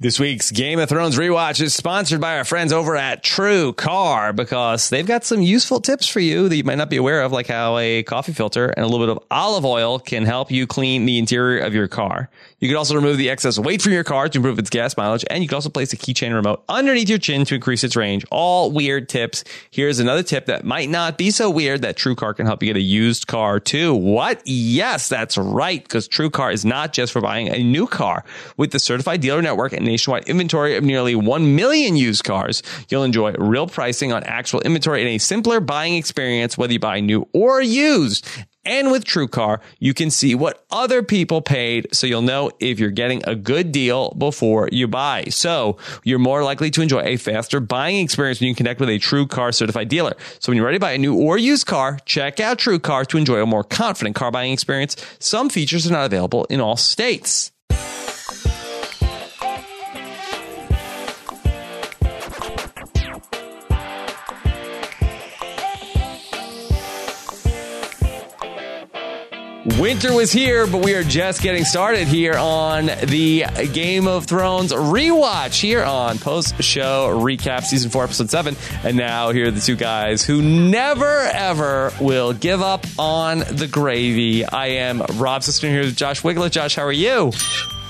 This week's Game of Thrones rewatch is sponsored by our friends over at TrueCar because they've got some useful tips for you that you might not be aware of, like how a coffee filter and a little bit of olive oil can help you clean the interior of your car. You can also remove the excess weight from your car to improve its gas mileage, and you can also place a keychain remote underneath your chin to increase its range. All weird tips. Here's another tip that might not be so weird that TrueCar can help you get a used car too. What? Yes, that's right, because TrueCar is not just for buying a new car. With the certified dealer network and nationwide inventory of nearly 1 million used cars, you'll enjoy real pricing on actual inventory and a simpler buying experience, whether you buy new or used. And with TrueCar, you can see what other people paid so you'll know if you're getting a good deal before you buy. So you're more likely to enjoy a faster buying experience when you connect with a TrueCar certified dealer. So when you're ready to buy a new or used car, check out TrueCar to enjoy a more confident car buying experience. Some features are not available in all states. Winter was here, but we are just getting started here on the Game of Thrones rewatch here on post show recap season four, episode seven. And now here are the two guys who never ever will give up on the gravy. I am Rob Cesternino here with Josh Wigler. Josh, how are you?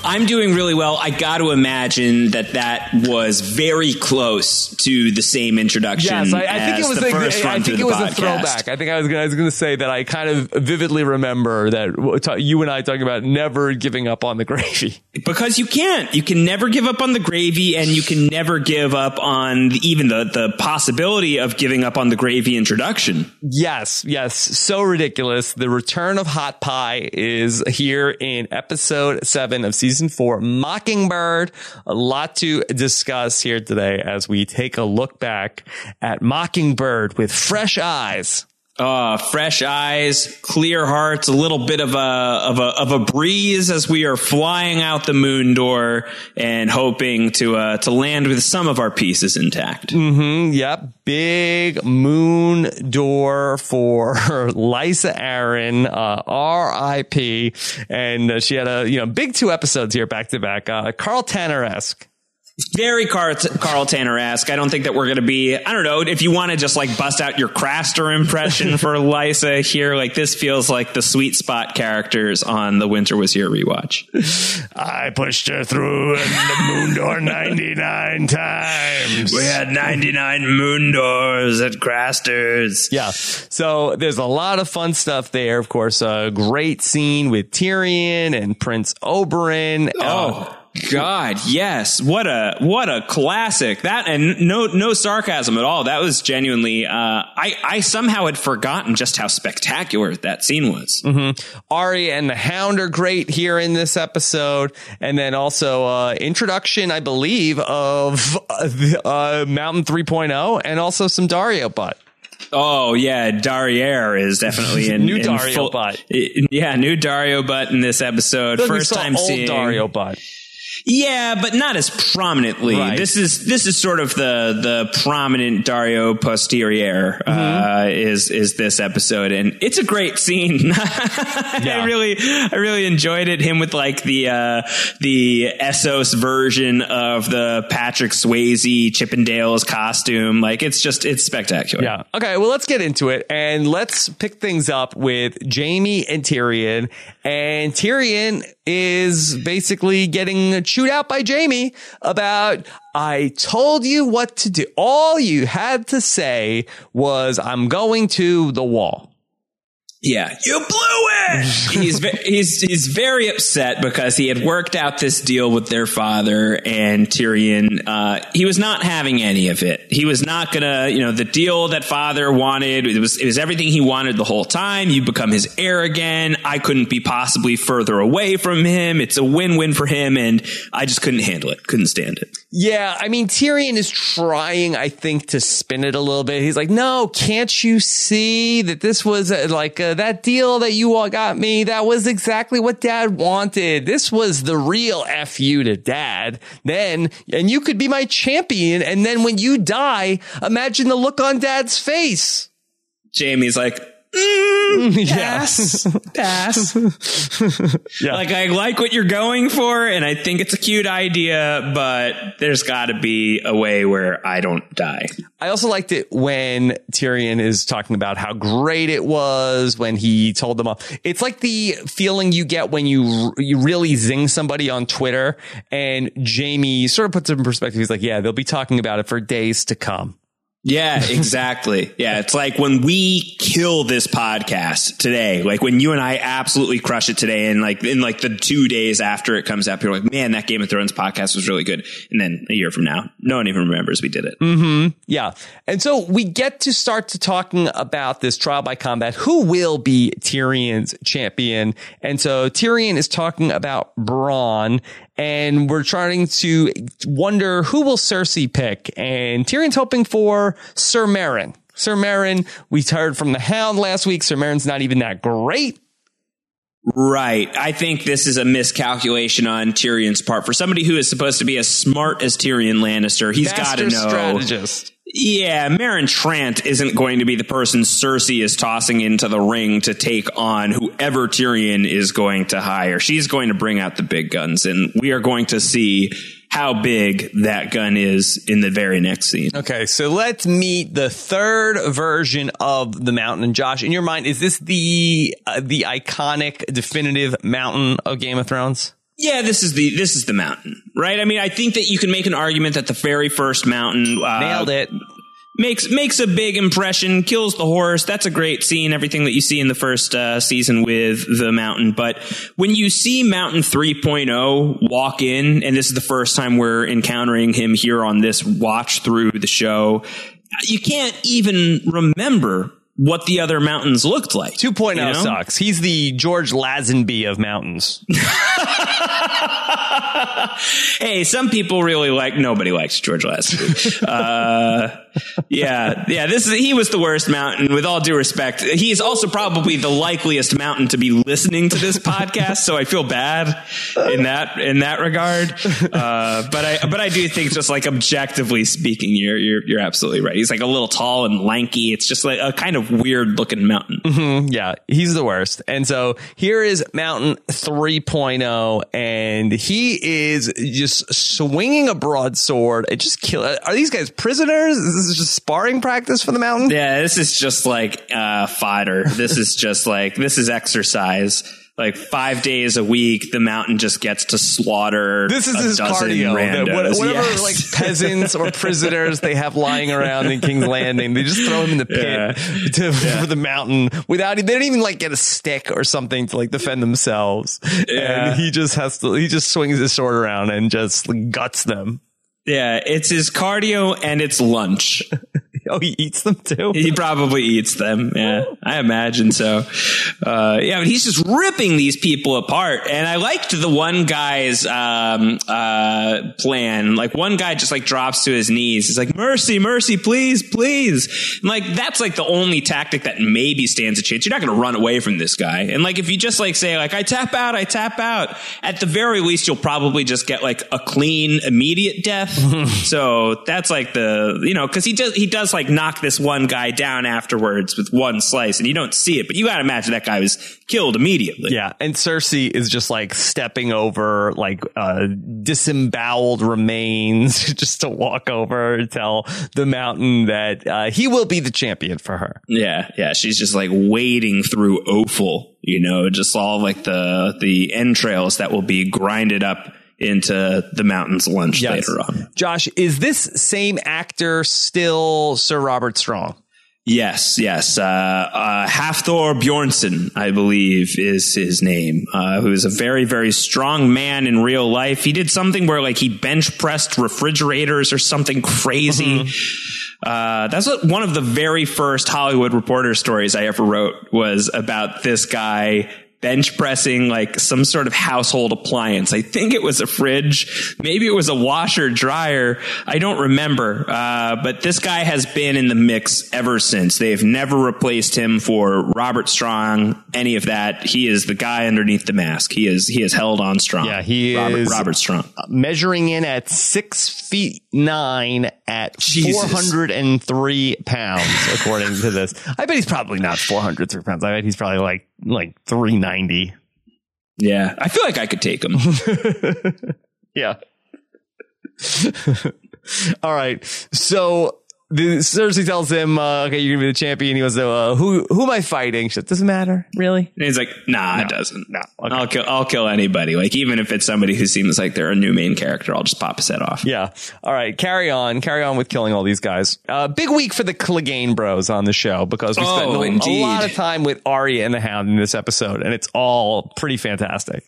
I'm doing really well. I got to imagine that that was very close to the same introduction. Yes, I, I think it was. the a, first I run think through it was the a podcast. throwback. I think I was. Gonna, I was going to say that I kind of vividly remember that you and I talking about never giving up on the gravy. because you can't. You can never give up on the gravy, and you can never give up on the, even the the possibility of giving up on the gravy introduction. Yes, yes, so ridiculous. The return of hot pie is here in episode seven of season four, Mockingbird. A lot to discuss here today as we take a look back at Mockingbird with fresh eyes. Uh, fresh eyes, clear hearts, a little bit of a of a of a breeze as we are flying out the moon door and hoping to uh, to land with some of our pieces intact. Mm, hmm. yep. Big moon door for Lysa Arryn, uh, R.I.P. And uh, she had a, you know, big two episodes here back to back. Uh, Karl Tanner-esque. Very Karl, Karl Tanner esque. I don't think that we're going to be. I don't know if you want to just like bust out your Craster impression for Lysa here. Like this feels like the sweet spot characters on the Winter Was Here rewatch. I pushed her through the moon door 99 times. We had ninety nine moon doors at Crasters. Yeah. So there's a lot of fun stuff there. Of course, a great scene with Tyrion and Prince Oberyn. Uh, Oh God, yes! What a what a classic that, and no no sarcasm at all. That was genuinely. Uh, I I somehow had forgotten just how spectacular that scene was. Arya and the Hound are great here in this episode, and then also uh, introduction, I believe, of uh, the, uh, Mountain 3.0, and also some Daario butt. Oh yeah, Darriere is definitely in New in Daario full- butt. Yeah, new Daario butt in this episode. First time old seeing Daario butt. Yeah, but not as prominently. Right. This is this is sort of the the prominent Daario posterior uh, Mm-hmm. is is this episode, and it's a great scene. I really I really enjoyed it. Him with like the uh, the Essos version of the Patrick Swayze Chippendales costume. Like it's just it's spectacular. Yeah. Okay. Well, let's get into it and let's pick things up with Jaime and Tyrion. And Tyrion is basically getting chewed out by Jaime about, I told you what to do. All you had to say was, I'm going to the wall. Yeah, you blew it. he's he's he's very upset because he had worked out this deal with their father and Tyrion. Uh, he was not having any of it. He was not gonna, you know, the deal that father wanted. It was it was everything he wanted the whole time. You become his heir again. I couldn't be possibly further away from him. It's a win win for him, and I just couldn't handle it. Couldn't stand it. Yeah, I mean Tyrion is trying, I think, to spin it a little bit. He's like, "No, can't you see that this was uh, like that deal that you all got me? That was exactly what Dad wanted. This was the real fu to Dad. Then, and you could be my champion. And then when you die, imagine the look on Dad's face." Jaime's like, mm, pass. Yeah. Like I like what you're going for, and I think it's a cute idea, but there's got to be a way where I don't die. I also liked it when Tyrion is talking about how great it was when he told them off. It's like the feeling you get when you you really zing somebody on Twitter, and Jaime sort of puts it in perspective. He's like, "Yeah, they'll be talking about it for days to come." Yeah, exactly. yeah, it's like when we kill this podcast today, like when you and I absolutely crush it today, and like in like the two days after it comes out, people are like, "Man, that Game of Thrones podcast was really good." And then a year from now, no one even remembers we did it. Mhm. Yeah. And so we get to start to talking about this trial by combat. Who will be Tyrion's champion? And so Tyrion is talking about Bronn and we're trying to wonder who will Cersei pick? And Tyrion's hoping for Sir Meryn. Sir Meryn, we heard from the Hound last week. Sir Meryn's not even that great. Right. I think this is a miscalculation on Tyrion's part. For somebody who is supposed to be as smart as Tyrion Lannister, he's got to know. strategist. Yeah, Meryn Trant isn't going to be the person Cersei is tossing into the ring to take on whoever Tyrion is going to hire. She's going to bring out the big guns, and we are going to see how big that gun is in the very next scene. Okay, so let's meet the third version of the mountain. And Josh, in your mind, is this the uh, the iconic, definitive mountain of Game of Thrones? Yeah, this is the this is the mountain, right? I mean, I think that you can make an argument that the very first mountain uh, Nailed it. makes makes a big impression, kills the horse. That's a great scene. Everything that you see in the first uh, season with the mountain, but when you see Mountain 3.0 walk in, and this is the first time we're encountering him here on this watch through the show, you can't even remember what the other mountains looked like. 2.0 you know? Oh sucks. He's the George Lazenby of mountains. hey, some people really like. Nobody likes George Lazenby. uh, yeah, yeah. This is he was the worst mountain. With all due respect, he is also probably the likeliest mountain to be listening to this podcast. So I feel bad in that in that regard. Uh, but I but I do think just like objectively speaking, you're you're you're absolutely right. He's like a little tall and lanky. It's just like a kind of weird looking mountain. yeah, he's the worst. And so here is Mountain 3.0, and he is just swinging a broadsword. It just kill. Are these guys prisoners? This Is just sparring practice for the mountain? Yeah, this is just like uh, fodder. This is just like this is exercise. Like five days a week, the mountain just gets to slaughter. This is his cardio. Randos. what- whatever Yes. like peasants or prisoners they have lying around in King's Landing, they just throw him in the pit Yeah. to, for the mountain without. They don't even like get a stick or something to like defend themselves. Yeah. And he just has to. He just swings his sword around and just guts them. yeah, it's his cardio and it's lunch. Oh, he eats them too. He probably eats them. Yeah, I imagine so. Uh, yeah, but he's just ripping these people apart. And I liked the one guy's um, uh, plan. Like one guy just like drops to his knees. He's like, "Mercy, mercy, please, please." And like that's like the only tactic that maybe stands a chance. You're not going to run away from this guy. And like if you just like say like, "I tap out, I tap out," at the very least you'll probably just get like a clean, immediate death. so that's like the you know because he does he does like knock this one guy down afterwards with one slice, and you don't see it, but you got to imagine that guy was killed immediately. Yeah, and Cersei is just like stepping over like uh disemboweled remains just to walk over and tell the mountain that uh, he will be the champion for her. Yeah, yeah. She's just like wading through offal, you know, just all like the the entrails that will be grinded up into the mountain's lunch Yes. later on. Josh, is this same actor still Sir Robert Strong? Yes, yes. Uh, uh, Hafthor Bjornsson, I believe, is his name. Uh, who is a very, very strong man in real life. He did something where like he bench pressed refrigerators or something crazy. Uh, that's what one of the very first Hollywood Reporter stories I ever wrote was about this guy bench pressing like some sort of household appliance. I think it was a fridge. Maybe it was a washer dryer. I don't remember. Uh, but this guy has been in the mix ever since. They've never replaced him for Robert Strong, any of that. He is the guy underneath the mask. He is, he is held on strong. Yeah, he Robert, is- Robert Strong. Measuring in at six feet nine at Jesus. 403 pounds, according to this. I bet he's probably not 403 pounds. I bet he's probably like like 390. Yeah, I feel like I could take him. Yeah. All right. So the Cersei tells him, uh, "Okay, you're gonna be the champion." He goes, uh, "Who who am I fighting?" She "Doesn't matter, really." And he's like, Nah, it doesn't. No. Okay. I'll kill. I'll kill anybody. Like even if it's somebody who seems like they're a new main character, I'll just pop his head off. Yeah. All right. Carry on. Carry on with killing all these guys. Uh, big week for the Clegane Bros on the show because we spent Oh, a, a lot of time with Arya and the Hound in this episode, and it's all pretty fantastic.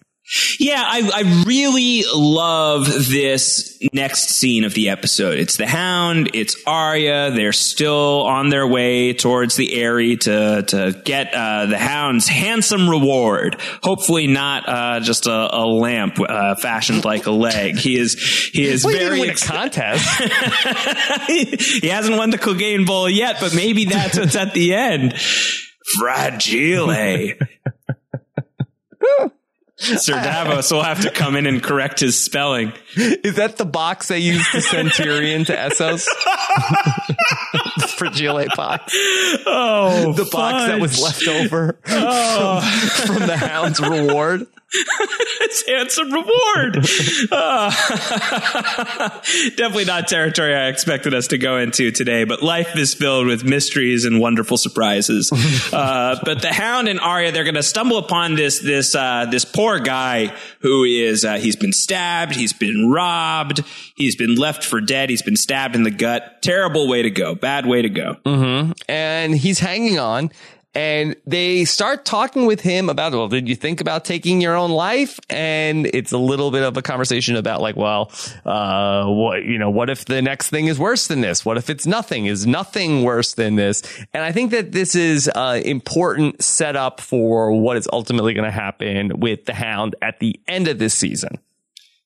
Yeah, I, I really love this next scene of the episode. It's the Hound, it's Arya. They're still on their way towards the Eyrie to to get uh, the Hound's handsome reward. Hopefully, not uh, just a, a lamp uh, fashioned like a leg. He is he is Well, he didn't very win a contest. he hasn't won the Clegane Bowl yet, but maybe that's what's at the end. Fragile. Sir uh, Davos will have to come in and correct his spelling. Is that the box they used to send Tyrion to Essos? the fragile box. Oh, The box that was left over Oh. from, from the Hound's reward. It's handsome reward. Ah. definitely not territory I expected us to go into today, but life is filled with mysteries and wonderful surprises. uh, but the Hound and Arya, they're going to stumble upon this this uh, this poor guy who is uh, he's been stabbed, he's been robbed, he's been left for dead, he's been stabbed in the gut. Terrible way to go. Bad way to go. and he's hanging on. And they start talking with him about, well, did you think about taking your own life? And it's a little bit of a conversation about like, well, uh, what, you know, what if the next thing is worse than this? What if it's nothing? Is nothing worse than this? And I think that this is uh, important setup for what is ultimately going to happen with the Hound at the end of this season.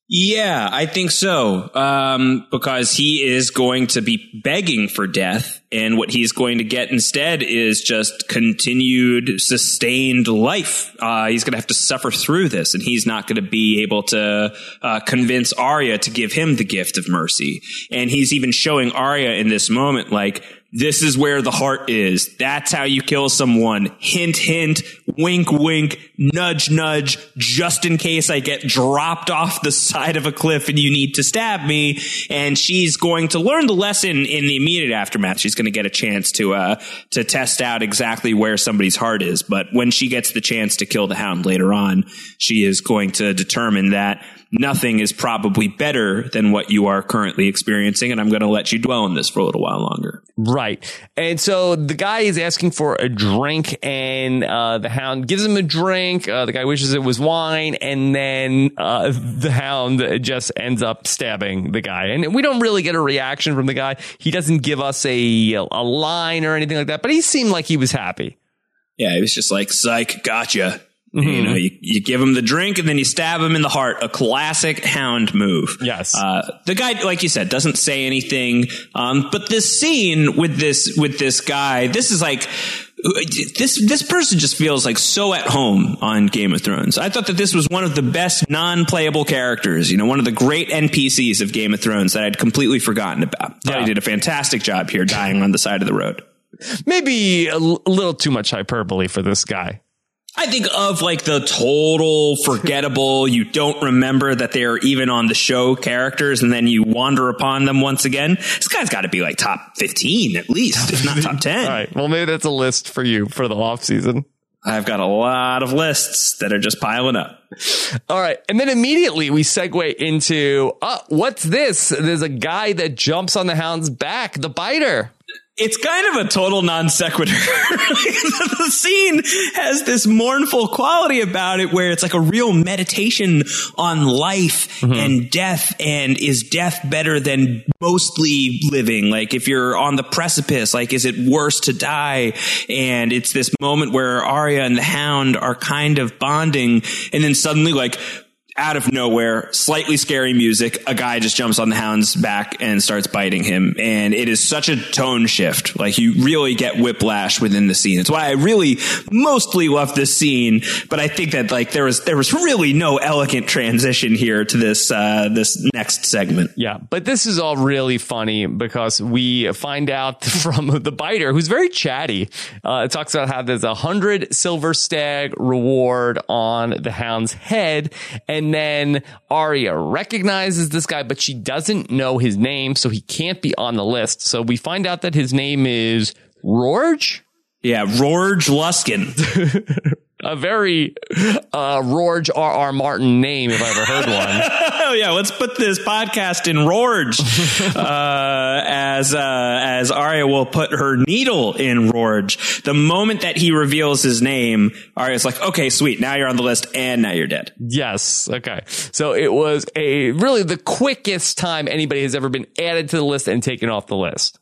Yeah, I think so. Um, because he is going to be begging for death, and what he's going to get instead is just continued sustained life. Uh, he's going to have to suffer through this, and he's not going to be able to uh, convince Arya to give him the gift of mercy. And he's even showing Arya in this moment, like, this is where the heart is. That's how you kill someone. Hint, hint, wink, wink, nudge, nudge, just in case I get dropped off the side of a cliff and you need to stab me. And she's going to learn the lesson in the immediate aftermath. She's going to get a chance to, uh, to test out exactly where somebody's heart is. But when she gets the chance to kill the hound later on, she is going to determine that nothing is probably better than what you are currently experiencing. And I'm going to let you dwell on this for a little while longer. Right. And so the guy is asking for a drink and uh, the hound gives him a drink. Uh, the guy wishes it was wine. And then uh, the hound just ends up stabbing the guy. And we don't really get a reaction from the guy. He doesn't give us a, a line or anything like that, but he seemed like he was happy. Yeah, he was just like, psych, gotcha. You know, you, you give him the drink and then you stab him in the heart. A classic hound move. Yes. Uh, the guy, like you said, doesn't say anything. Um, but this scene with this, with this guy, this is like, this, this person just feels like so at home on Game of Thrones. I thought that this was one of the best non-playable characters, you know, one of the great NPCs of Game of Thrones that I'd completely forgotten about. Thought Yeah. he did a fantastic job here dying on the side of the road. Maybe a l- a little too much hyperbole for this guy. I think of like the total forgettable, you don't remember that they're even on the show characters and then you wander upon them once again. This guy's got to be like top 15 at least, if not top 10. All right. Well, maybe that's a list for you for the off season. I've got a lot of lists that are just piling up. All right. And then immediately we segue into, uh, what's this? There's a guy that jumps on the hound's back, the biter. It's kind of a total non sequitur. the scene has this mournful quality about it where it's like a real meditation on life mm-hmm. and death and is death better than mostly living? Like if you're on the precipice, like is it worse to die? And it's this moment where Arya and the hound are kind of bonding and then suddenly like out of nowhere, slightly scary music. A guy just jumps on the hound's back and starts biting him. And it is such a tone shift. Like you really get whiplash within the scene. It's why I really mostly love this scene. But I think that like there was, there was really no elegant transition here to this, uh, this next segment. Yeah. But this is all really funny because we find out from the biter who's very chatty. Uh, it talks about how there's a hundred silver stag reward on the hound's head. And then Arya recognizes this guy, but she doesn't know his name, so he can't be on the list. So we find out that his name is Rorge. Yeah, Rorge Luskin. a very uh, Rorge R. R. Martin name if I ever heard one. oh yeah, let's put this podcast in Rorge, uh, as uh, as Arya will put her needle in Rorge. The moment that he reveals his name, Arya's like, okay, sweet, now you're on the list, and now you're dead. Yes. Okay. So it was a really the quickest time anybody has ever been added to the list and taken off the list.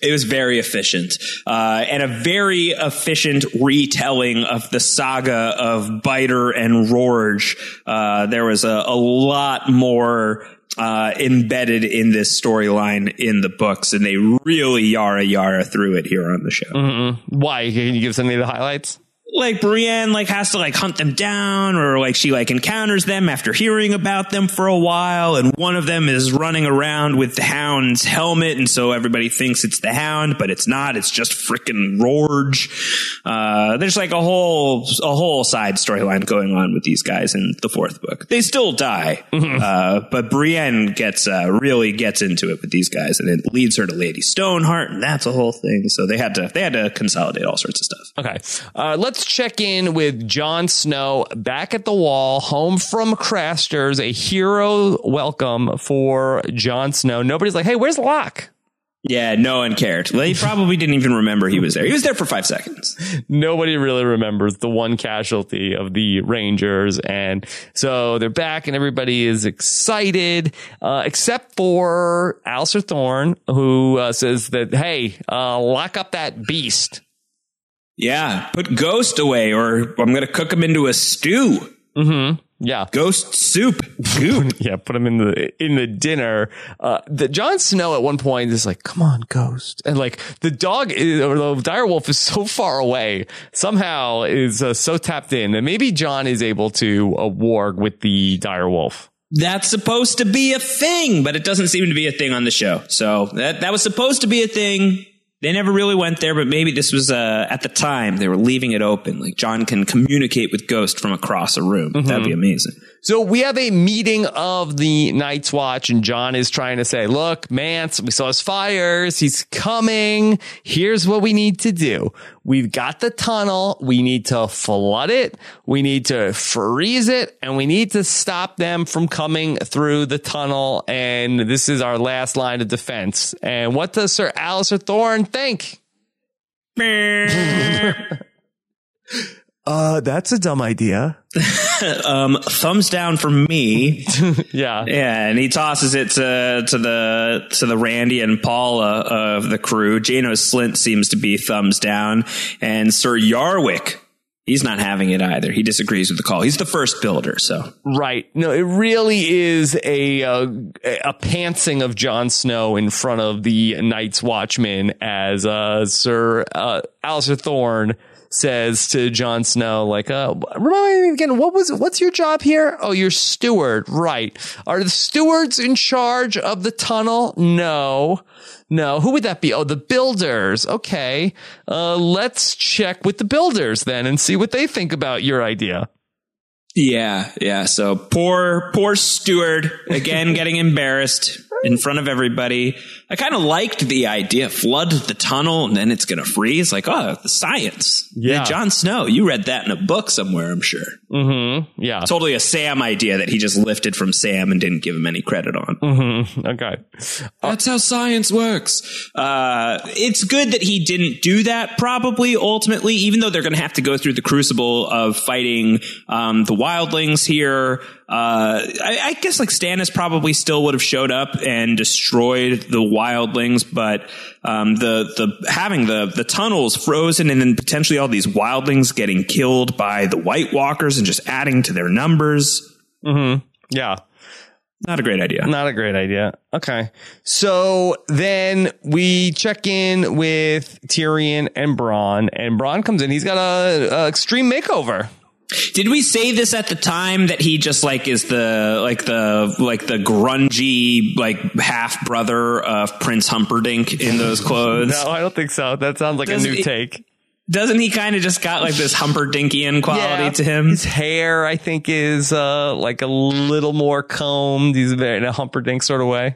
It was very efficient, uh, and a very efficient retelling of the saga of Biter and Rorge. Uh, there was a, a lot more uh, embedded in this storyline in the books, and they really yara yara through it here on the show. Mm-hmm. Why? Can you give any of the highlights? Like Brienne like has to like hunt them down or like she like encounters them after hearing about them for a while and one of them is running around with the hound's helmet and so everybody thinks it's the hound but it's not. It's just freaking Rorge. Uh, there's like a whole a whole side storyline going on with these guys in the fourth book. They still die mm-hmm. uh, but Brienne gets uh, really gets into it with these guys and it leads her to Lady Stoneheart and that's a whole thing. So they had to they had to consolidate all sorts of stuff. Okay. Uh, let's check in with Jon Snow back at the wall, home from Craster's, a hero welcome for Jon Snow. Nobody's like, hey, where's Locke? Yeah, no one cared. They probably didn't even remember he was there. He was there for five seconds. Nobody really remembers the one casualty of the Rangers. And so they're back and everybody is excited, uh, except for Alliser Thorne, who uh, says that, hey, uh, lock up that beast. Yeah, put Ghost away, or I'm going to cook him into a stew. Mm-hmm. Yeah, ghost soup. yeah, put him in the in the dinner. Uh, the Jon Snow at one point is like, "Come on, ghost," and like the dog is, or the direwolf is so far away. Somehow is uh, so tapped in that maybe Jon is able to uh, warg with the direwolf. That's supposed to be a thing, but it doesn't seem to be a thing on the show. So that that was supposed to be a thing they never really went there, but maybe this was uh, at the time they were leaving it open. Like Jon can communicate with Ghost from across a room. Mm-hmm. That'd be amazing. So we have a meeting of the Night's Watch, and Jon is trying to say, "Look, Mance, we saw his fires. He's coming. Here's what we need to do. We've got the tunnel. We need to flood it. We need to freeze it, and we need to stop them from coming through the tunnel. And this is our last line of defense. And what does Sir Alliser Thorne think?" Uh, that's a dumb idea. um, thumbs down from me. yeah. Yeah. And he tosses it to, to the, to the Randy and Paula of the crew. Janos Slynt seems to be thumbs down and Sir Yarwyck. He's not having it either. He disagrees with the call. He's the first builder, so right. No, it really is a uh, a pantsing of Jon Snow in front of the Night's Watchman as uh, Sir uh, Alliser Thorne says to Jon Snow, like, uh, remind me again, what was, what's your job here? Oh, you're steward. Right. Are the stewards in charge of the tunnel? No. No. Who would that be? Oh, the builders. Okay. Uh, let's check with the builders then and see what they think about your idea. Yeah, yeah. So poor, poor steward again getting embarrassed in front of everybody. I kind of liked the idea. Flood the tunnel and then it's going to freeze. Like, oh, the science. Yeah. Jon Snow, you read that in a book somewhere, I'm sure. Mm-hmm. Yeah. Totally a Sam idea that he just lifted from Sam and didn't give him any credit on. Mm-hmm. Okay. That's how science works. Uh, it's good that he didn't do that, probably, ultimately, even though they're going to have to go through the crucible of fighting um, the wildlings here. Uh, I, I, guess like Stannis probably still would have showed up and destroyed the wildlings, but um, the the having the the tunnels frozen and then potentially all these wildlings getting killed by the White Walkers and just adding to their numbers. Mm-hmm. Yeah. Not a great idea. Not a great idea. Okay. So then we check in with Tyrion and Bronn, and Bronn comes in. He's got a, a extreme makeover. Did we say this at the time that he just like is the like the like the grungy like half brother of Prince Humperdinck in those clothes? No, I don't think so. That sounds like Does a new it- take. Doesn't he kind of just got like this Humperdinkian quality to him? His hair, I think, is uh, like a little more combed. He's very in a Humperdinck sort of way.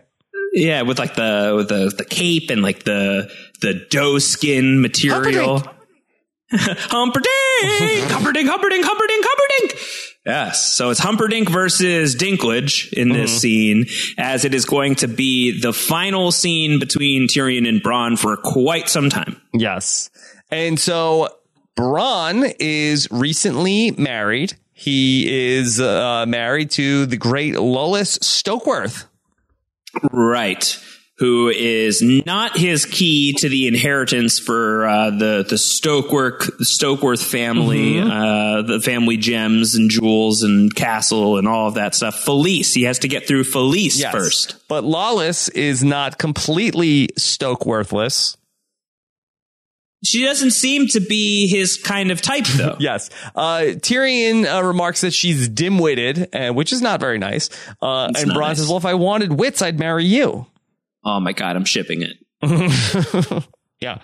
Yeah, with like the with the the cape and like the the doe skin material. Humperdinck, Humperdinck, Humperdinck, Humperdinck, Humperdinck. Yes, so it's Humperdinck versus Dinklage in this scene, as it is going to be the final scene between Tyrion and Bronn for quite some time. Yes. And so Bronn is recently married. He is uh, married to the great Lollys Stokeworth. Right. Who is not his key to the inheritance for uh, the the Stokeworth Stokeworth family, uh, the family gems and jewels and castle and all of that stuff. Falyse, he has to get through Falyse Yes. first. But Lollys is not completely Stokeworthless. She doesn't seem to be his kind of type, though. Yes. Uh, Tyrion uh, remarks that she's dim witted, uh, which is not very nice. Uh, and Bronn nice. says, Well, if I wanted wits, I'd marry you. Oh my god, I'm shipping it. Yeah.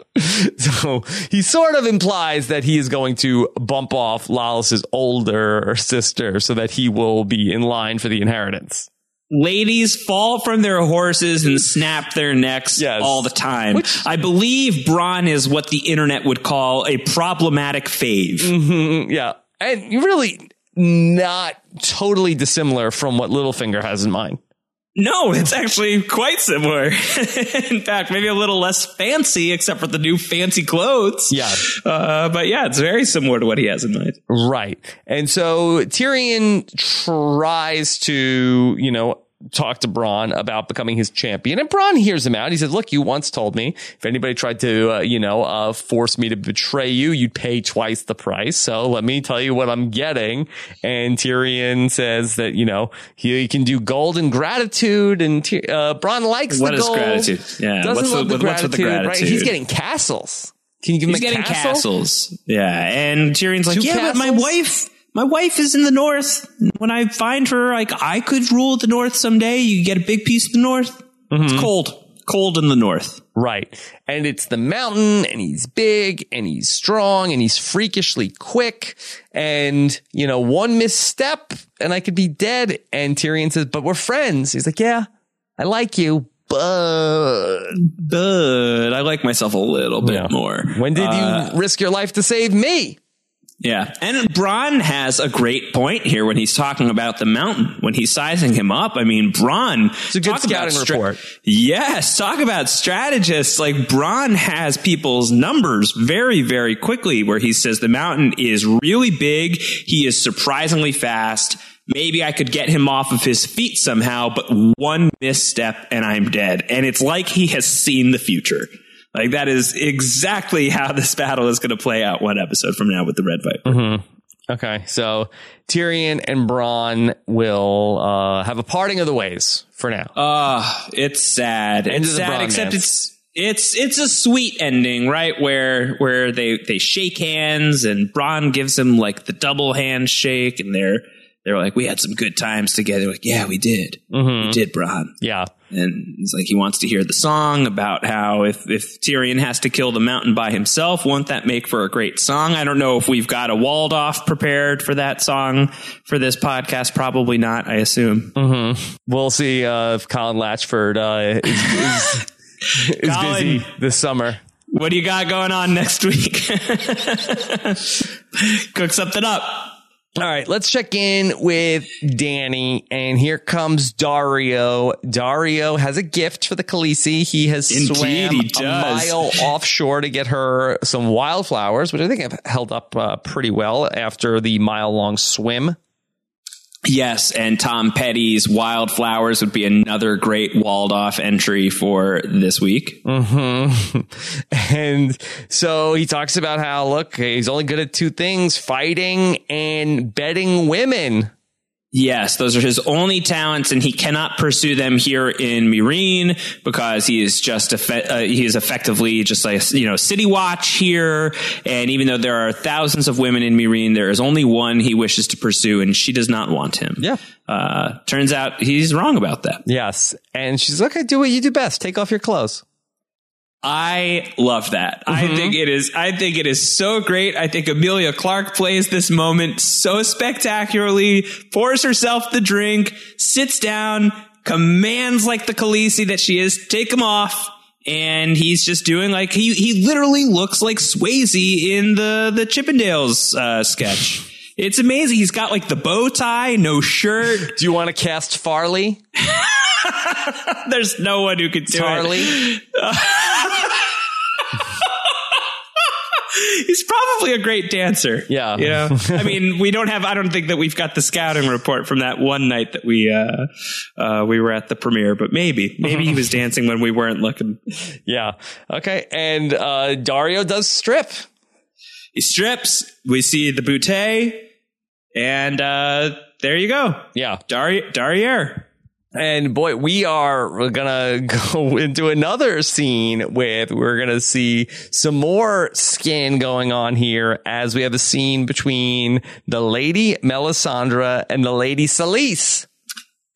So he sort of implies that he is going to bump off Lollys's older sister so that he will be in line for the inheritance. Ladies fall from their horses and snap their necks Yes. all the time. Which- I believe Bronn is what the internet would call a problematic fave. Mm, yeah. And really not totally dissimilar from what Littlefinger has in mind. No, it's actually quite similar. In fact, maybe a little less fancy, except for the new fancy clothes. Yeah. Uh, but yeah, it's very similar to what he has in mind. Right. And so Tyrion tries to, you know, talk to Bronn about becoming his champion. And Bronn hears him out. He says, look, you once told me if anybody tried to, uh, you know, uh, force me to betray you, you'd pay twice the price. So let me tell you what I'm getting. And Tyrion says that, you know, he, can do gold and gratitude. And uh, Bronn likes What the is gold. gratitude? Yeah, Doesn't what's the- love the what's with the gratitude, Right? He's getting castles. Can you give He's him a getting castle? castles. Yeah. And Tyrion's like, Two yeah, but my wife, my wife is in the north. When I find her, like, I could rule the north someday. You get a big piece of the north. It's cold. Cold in the north. Right. And it's the mountain and he's big and he's strong and he's freakishly quick. And, you know, one misstep and I could be dead. And Tyrion says, but we're friends. He's like, yeah, I like you, but But I like myself a little bit Yeah. more. when did Uh, you risk your life to save me? Yeah. And Bronn has a great point here when he's talking about the mountain, when he's sizing him up. I mean, Bronn. It's a good scouting report. Yes. Talk about strategists. Like Bronn has people's numbers very, very quickly where he says the mountain is really big. He is surprisingly fast. Maybe I could get him off of his feet somehow, but one misstep and I'm dead. And it's like he has seen the future. Like that is exactly how this battle is going to play out one episode from now with the Red Viper. Okay. So Tyrion and Bronn will, uh, have a parting of the ways for now. Ah, it's sad. It's sad, except bromance. it's it's it's a sweet ending, right? Where where they they shake hands and Bronn gives him like the double handshake, and they're they're like, we had some good times together. Like, yeah, we did. We did, Bronn. yeah. And it's like he wants to hear the song about how if if Tyrion has to kill the mountain by himself, won't that make for a great song? I don't know if we've got a walled off prepared for that song for this podcast. Probably not. I assume. We'll see, uh, if Colin Latchford, uh, is, is, is Colin. busy this summer. What do you got going on next week? Cook something up. All right, let's check in with Dany, and here comes Daario. Daario has a gift for the Khaleesi. He has Indeed, swam he a mile offshore to get her some wildflowers, which I think have held up uh, pretty well after the mile long swim. Yes, and Tom Petty's Wildflowers would be another great walled off entry for this week. Mm-hmm. And so he talks about how, look, he's only good at two things fighting and betting women. Yes, those are his only talents, and he cannot pursue them here in Meereen because he is just uh, he is effectively just like you know city watch here. And even though there are thousands of women in Meereen, there is only one he wishes to pursue, and she does not want him. Yeah. Uh, turns out he's wrong about that. Yes. And she's like, okay, do what you do best. Take off your clothes. I love that. I think it is. I think it is so great. I think Emilia Clarke plays this moment so spectacularly. Pours herself the drink, sits down, commands like the Khaleesi that she is, take him off. And he's just doing like he he literally looks like Swayze in the the Chippendales uh, sketch. It's amazing. He's got like the bow tie, no shirt. Do you want to cast Farley? There's no one who could do Farley? it. He's probably a great dancer. Yeah. You know, I mean, we don't have, I don't think that we've got the scouting report from that one night that we, uh, uh, we were at the premiere, but maybe, maybe he was dancing when we weren't looking. Yeah. Okay. And uh, Daario does strip. He strips. We see the bootay and, uh, there you go. Yeah. Dari- Darriere. And boy, we are gonna go into another scene with we're gonna see some more skin going on here as we have a scene between the lady Melisandre and the lady Selyse.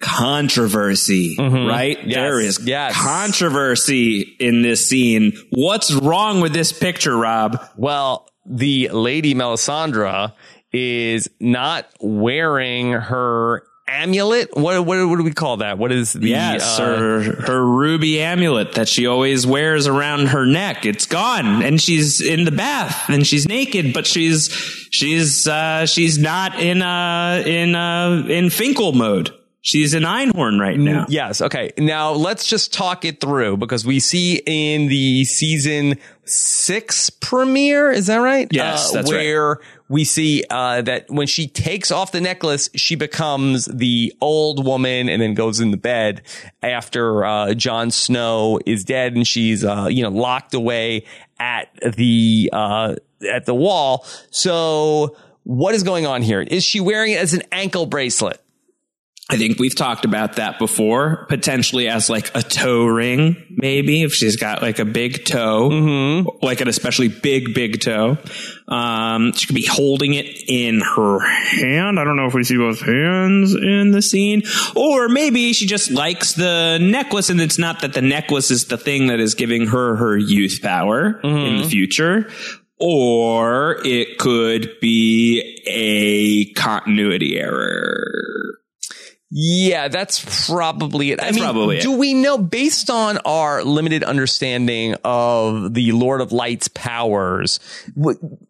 controversy, right? Mm-hmm. Yes, There is yes. controversy in this scene. What's wrong with this picture, Rob? Well, the lady Melisandre is not wearing her amulet. What what, what do we call that? What is the Yes, uh, her her ruby amulet that she always wears around her neck. It's gone, and she's in the bath, and she's naked, but she's she's uh, she's not in uh in uh in Finkle mode. She's in Einhorn right now. Yes. Okay. Now let's just talk it through because we see in the season six premiere, is that right? Yes, that's right. We see uh, that when she takes off the necklace, she becomes the old woman and then goes in the bed after uh, Jon Snow is dead and she's uh, you know locked away at the uh, at the wall. So what is going on here? Is she wearing it as an ankle bracelet? I think we've talked about that before, potentially as like a toe ring, maybe if she's got like a big toe, like an especially big, big toe. Um, she could be holding it in her hand. I don't know if we see both hands in the scene, or maybe she just likes the necklace, and it's not that the necklace is the thing that is giving her her youth power in the future. Or it could be a continuity error. Yeah, that's probably it. I mean, probably it. do we know based on our limited understanding of the Lord of Light's powers,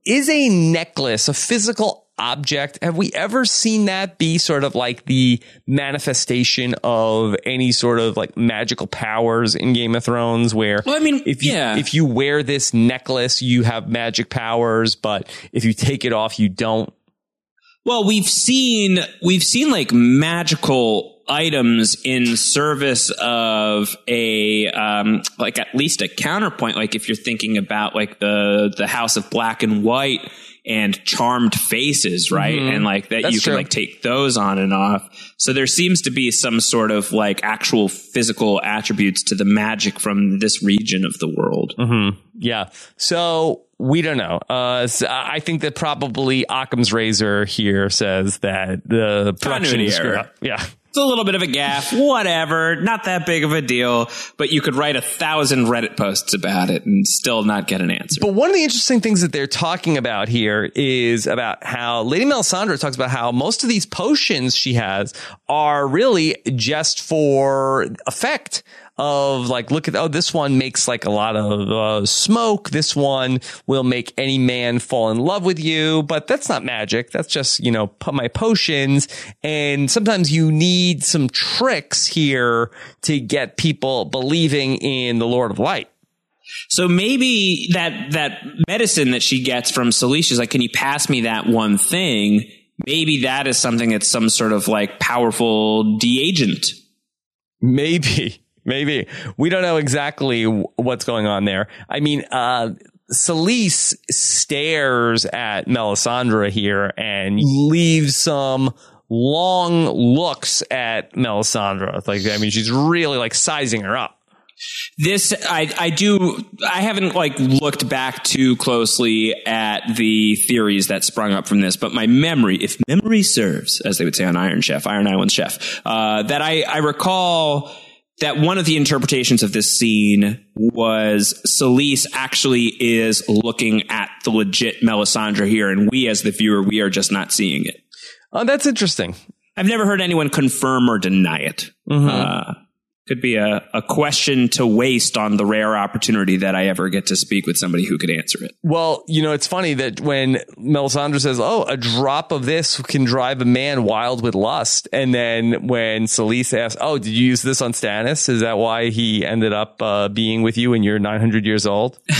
is a necklace a physical object? Have we ever seen that be sort of like the manifestation of any sort of like magical powers in Game of Thrones where Well, I mean, if you yeah. if you wear this necklace, you have magic powers, but if you take it off, you don't? Well, we've seen we've seen like magical items in service of a um like at least a counterpoint. Like if you're thinking about like the the house of black and white and charmed faces right? And like that That's you can true. like take those on and off. So there seems to be some sort of like actual physical attributes to the magic from this region of the world. Yeah. So we don't know. Uh, so I think that probably Occam's razor here says that the production screwed up. Yeah. It's a little bit of a gaff, whatever, not that big of a deal, but you could write a thousand Reddit posts about it and still not get an answer. But one of the interesting things that they're talking about here is about how Lady Melisandre talks about how most of these potions she has are really just for effect of like, look at, oh, this one makes like a lot of uh, smoke. This one will make any man fall in love with you, but that's not magic. That's just, you know, put my potions. And sometimes you need some tricks here to get people believing in the Lord of Light. So maybe that that medicine that she gets from Selyse, she's like, "Can you pass me that one thing?" Maybe that is something that's some sort of like powerful de-agent. Maybe, maybe we don't know exactly what's going on there. I mean, uh, Selyse stares at Melisandre here and leaves some long looks at Melisandre. Like, I mean, she's really like sizing her up. This I I do I haven't like looked back too closely at the theories that sprung up from this, but my memory, if memory serves, as they would say on Iron Chef, Iron Island Chef, uh, that I I recall that one of the interpretations of this scene was Selyse actually is looking at the legit Melisandre here, and we as the viewer we are just not seeing it. Oh, that's interesting. I've never heard anyone confirm or deny it. Mm-hmm. Uh, could be a, a question to waste on the rare opportunity that I ever get to speak with somebody who could answer it. Well, you know, it's funny that when Melisandre says, Oh, a drop of this can drive a man wild with lust. And then when Selyse asks, Oh, did you use this on Stannis? Is that why he ended up uh, being with you when you're 900 years old? no,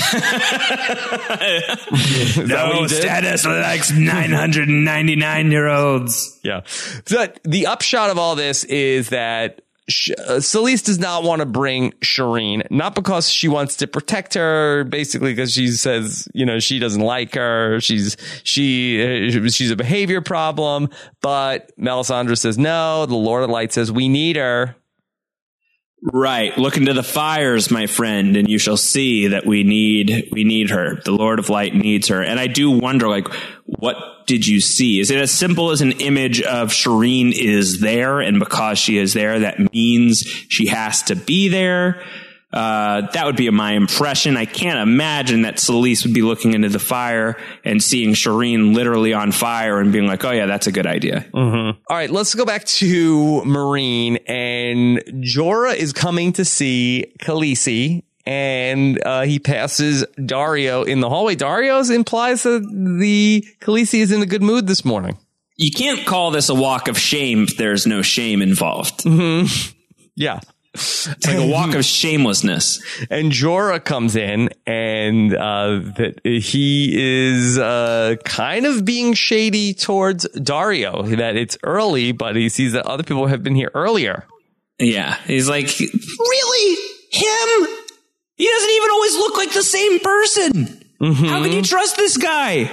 Stannis likes 999 year olds. Yeah. So the upshot of all this is that uh, Selyse does not want to bring Shireen, not because she wants to protect her, basically because she says, you know, she doesn't like her. She's, she, uh, she's a behavior problem. But Melisandre says, no, the Lord of Light says we need her. Right. Look into the fires, my friend, and you shall see that we need we need her. The Lord of Light needs her. And I do wonder, like, what did you see? Is it as simple as an image of Shireen is there, and because she is there, that means she has to be there? Uh, that would be my impression. I can't imagine that Selyse would be looking into the fire and seeing Shireen literally on fire and being like, "Oh yeah, that's a good idea." Mm-hmm. All right, let's go back to Meereen and Jorah is coming to see Khaleesi. And uh, he passes Daario in the hallway. Daario implies that the Khaleesi is in a good mood this morning. You can't call this a walk of shame if there's no shame involved. Mm-hmm. Yeah. It's like a walk of shamelessness. And Jorah comes in and uh, that he is uh, kind of being shady towards Daario. That it's early, but he sees that other people have been here earlier. Yeah, he's like, really him? He doesn't even always look like the same person. Mm-hmm. How can you trust this guy?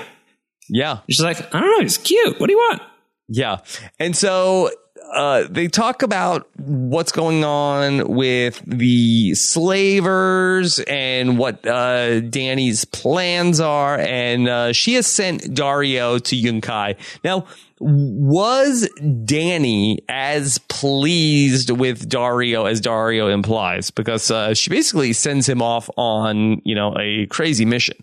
Yeah, she's like, I don't know. He's cute. What do you want? Yeah, and so uh, they talk about what's going on with the slavers and what uh, Dany's plans are, and uh, she has sent Daario to Yunkai. Now, was Dany as pleased with Daario as Daario implies? Because uh, she basically sends him off on you know a crazy mission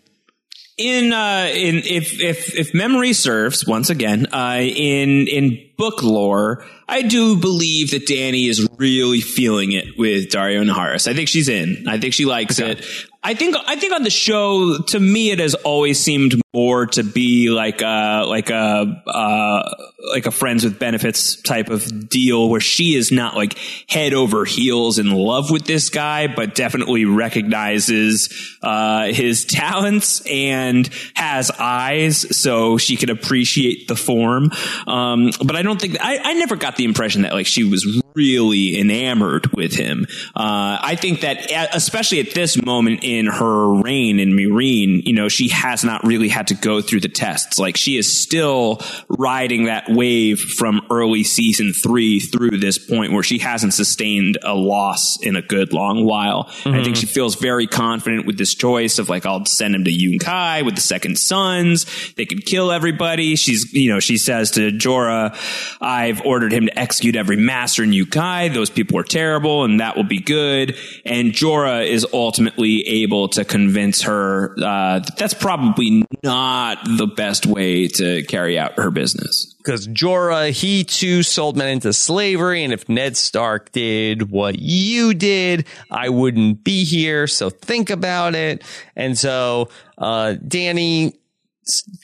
in uh in if if if memory serves once again uh in in book lore i do believe that Dany is really feeling it with Daario Naharis. i think she's in i think she likes okay. it i think i think on the show to me it has always seemed more to be like a like a uh like a friends with benefits type of deal where she is not like head over heels in love with this guy, but definitely recognizes uh, his talents and has eyes so she can appreciate the form. Um, but I don't think I, I never got the impression that like she was really enamored with him. Uh, I think that especially at this moment in her reign in Meereen, you know, she has not really had to go through the tests. Like she is still riding that wave from early season three through this point where she hasn't sustained a loss in a good long while. Mm-hmm. I think mm-hmm. she feels very confident with this choice of like, I'll send him to Yunkai with the second sons. They could kill everybody. She's, you know, she says to Jorah, I've ordered him to execute every master in Yunkai. Those people are terrible and that will be good. And Jorah is ultimately able to convince her, uh, that that's probably not the best way to carry out her business because Jorah, he too sold men into slavery. And if Ned Stark did what you did, I wouldn't be here. So think about it. And so, uh, Dany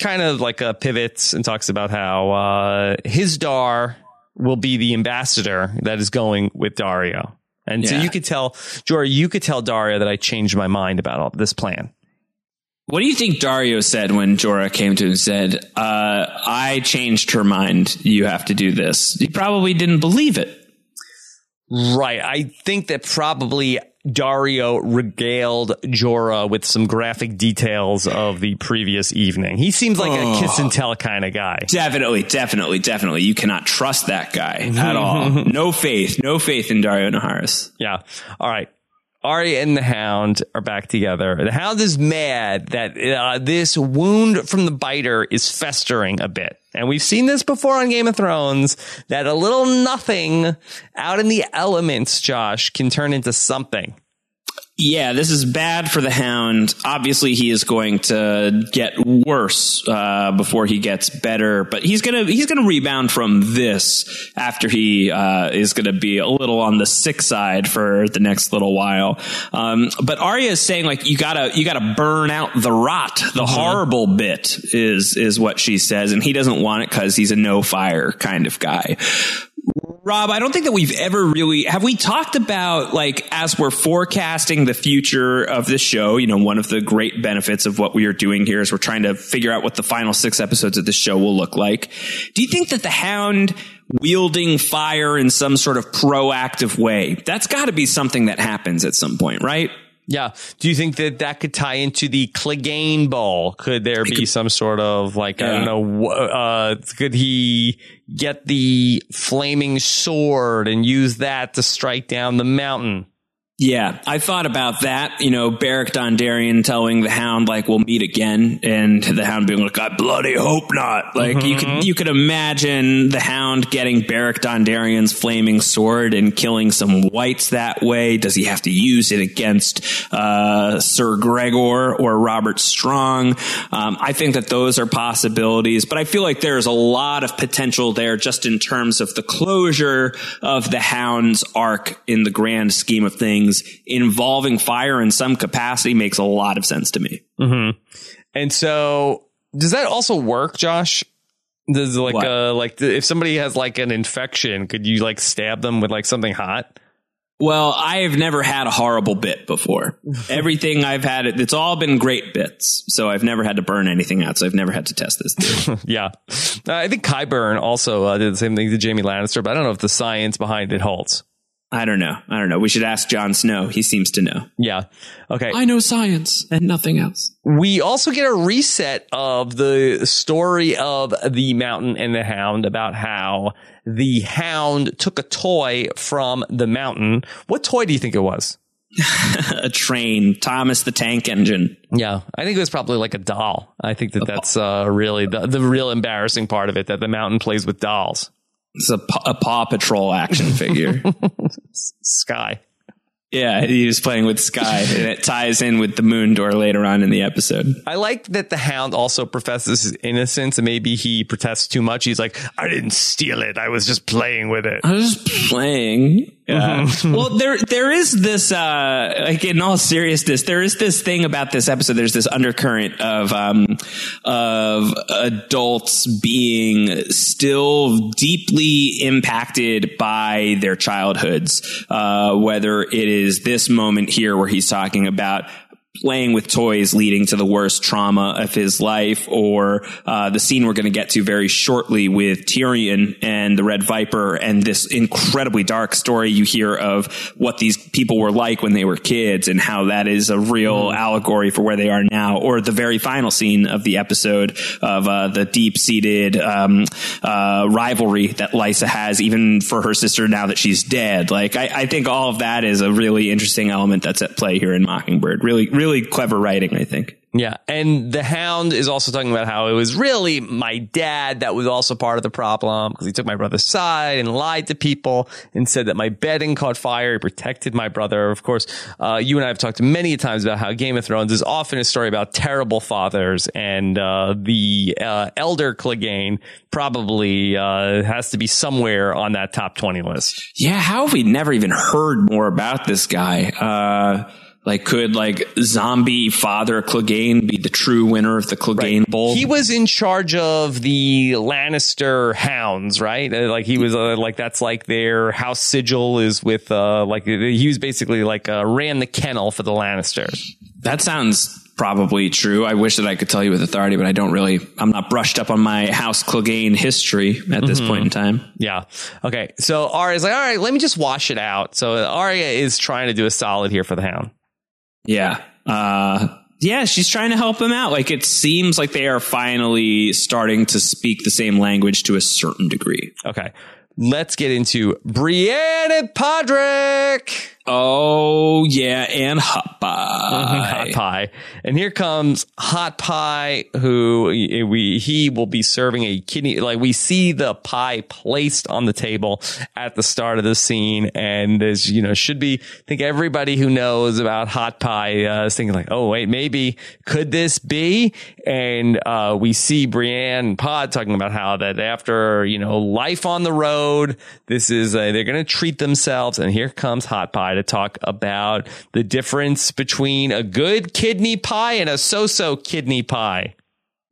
kind of like a pivots and talks about how, uh, Hizdahr will be the ambassador that is going with Daario. And yeah. so you could tell, Jorah, you could tell Daario that I changed my mind about all this plan. What do you think Daario said when Jorah came to him and said, uh, I changed her mind. You have to do this. He probably didn't believe it. Right. I think that probably Daario regaled Jorah with some graphic details of the previous evening. He seems like Oh. a kiss and tell kind of guy. Definitely, definitely, definitely. You cannot trust that guy at all. No faith, no faith in Daario Naharis. Yeah. All right. Arya and the Hound are back together. The Hound is mad that uh, this wound from the biter is festering a bit. And we've seen this before on Game of Thrones that a little nothing out in the elements, Josh, can turn into something. Yeah, this is bad for the Hound. Obviously, he is going to get worse uh, before he gets better, but he's gonna he's gonna rebound from this after he uh, is gonna be a little on the sick side for the next little while. Um, but Arya is saying like you gotta you gotta burn out the rot, the horrible bit is is what she says, and he doesn't want it because he's a no fire kind of guy. Rob, I don't think that we've ever really have we talked about like as we're forecasting the future of the show, you know, one of the great benefits of what we are doing here is we're trying to figure out what the final 6 episodes of this show will look like. Do you think that the hound wielding fire in some sort of proactive way, that's got to be something that happens at some point, right? Yeah. Do you think that that could tie into the Clegane Bowl? Could there be some sort of like, I don't know, uh, could he get the flaming sword and use that to strike down the mountain? Yeah, I thought about that. You know, Beric Dondarrion telling the Hound like we'll meet again, and the Hound being like, "I bloody hope not." Like you could you could imagine the Hound getting Beric Dondarrion's flaming sword and killing some whites that way. Does he have to use it against uh, Sir Gregor or Robert Strong? Um, I think that those are possibilities, but I feel like there's a lot of potential there just in terms of the closure of the Hound's arc in the grand scheme of things. Involving fire in some capacity makes a lot of sense to me. And so does that also work, Josh? Does like, What? uh, like if somebody has like an infection, could you like stab them with like something hot? Well, I have never had a horrible bit before. Everything I've had, it's all been great bits. So I've never had to burn anything out. So I've never had to test this. Yeah. Uh, I think Qyburn also uh, did the same thing to Jaime Lannister, but I don't know if the science behind it holds. I don't know. I don't know. We should ask Jon Snow. He seems to know. Yeah. Okay. I know science and nothing else. we also get a reset of the story of the mountain and the hound about how the hound took a toy from the mountain. What toy do you think it was? a train, Thomas the Tank Engine. Yeah, I think it was probably like a doll. I think that that's uh, really the, the real embarrassing part of it that the mountain plays with dolls. It's a, Paw- a Paw Patrol action figure. Skye. yeah, he was playing with Skye, and it ties in with the moon door later on in the episode. I like that the hound also professes his innocence and maybe he protests too much. He's like, I didn't steal it. I was just playing with it. I was just playing. Yeah. well, there there is this uh like in all seriousness, there is this thing about this episode. There's this undercurrent of um of adults being still deeply impacted by their childhoods. Uh whether it is this moment here where he's talking about playing with toys leading to the worst trauma of his life or uh, the scene we're going to get to very shortly with Tyrion and the Red Viper and this incredibly dark story you hear of what these people were like when they were kids and how that is a real allegory for where they are now or the very final scene of the episode of uh, the deep-seated um, uh, rivalry that Lysa has even for her sister now that she's dead. Like I, I think all of that is a really interesting element that's at play here in Mockingbird. Really really clever writing I think Yeah. And the hound is also talking about how it was really my dad that was also part of the problem because he took my brother's side and lied to people and said that my bedding caught fire. He protected my brother. Of course, uh, you and I have talked many times about how Game of Thrones is often a story about terrible fathers and, uh, the, uh, elder Clegane probably, uh, has to be somewhere on that top 20 list. Yeah, how have we never even heard more about this guy? Uh, like, could like zombie father Clegane be the true winner of the Clegane Bowl? He was in charge of the Lannister hounds, right? Uh, Like he was uh, like that's like their house sigil is with uh like he was basically like uh, ran the kennel for the Lannisters. that sounds probably true. I wish that I could tell you with authority, but I don't really. I'm not brushed up on my House Clegane history at this point in time. Yeah. Okay. So Arya's like, all right, let me just wash it out. So Arya is trying to do a solid here for the Hound. Yeah. Uh, yeah, she's trying to help him out. Like it seems like they are finally starting to speak the same language to a certain degree. Okay. Let's get into Brienne and Podrick. Oh yeah, and hot pie. hot pie. And here comes hot pie who we he will be serving a kidney like we see the pie placed on the table at the start of the scene and as you know should be I think everybody who knows about hot pie uh, is thinking like oh wait maybe could this be and uh, we see Brienne and Pod talking about how that after you know life on the road this is uh, they're going to treat themselves and here comes hot pie to talk about the difference between a good kidney pie and a so-so kidney pie.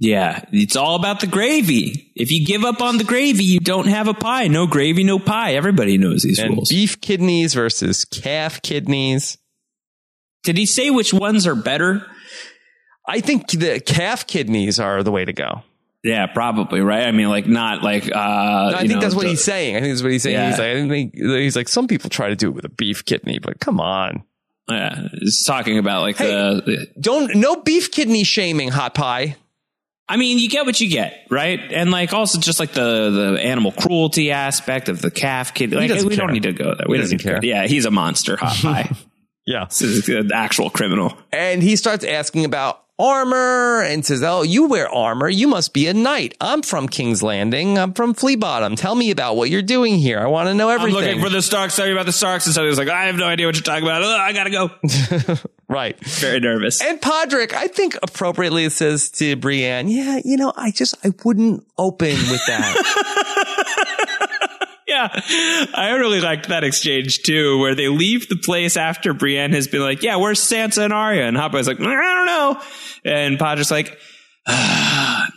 Yeah, it's all about the gravy. If you give up on the gravy, you don't have a pie. No gravy, no pie. Everybody knows these and rules. Beef kidneys versus calf kidneys. Did he say which ones are better? I think the calf kidneys are the way to go. Yeah, probably right. I mean, like not like. Uh, no, I think know, that's what the, he's saying. I think that's what he's saying. Yeah. He's like, I think he's like, some people try to do it with a beef kidney, but come on. Yeah, he's talking about like hey, the, the don't no beef kidney shaming hot pie. I mean, you get what you get, right? And like also just like the the animal cruelty aspect of the calf kid. Like, we care. don't need to go there. We he doesn't care. Yeah, he's a monster, hot pie. yeah, this is an actual criminal. And he starts asking about armor and says, Oh, you wear armor. You must be a knight. I'm from King's Landing. I'm from Flea Bottom. Tell me about what you're doing here. I want to know everything. I'm looking for the Starks. Tell me about the Starks. And so he was like, I have no idea what you're talking about. Ugh, I gotta go. right. Very nervous. And Podrick, I think appropriately says to Brienne, yeah, you know, I just, I wouldn't open with that. yeah, I really liked that exchange too, where they leave the place after Brienne has been like, "Yeah, where's Sansa and Arya?" And Hopper's like, "I don't know," and Podrick's like.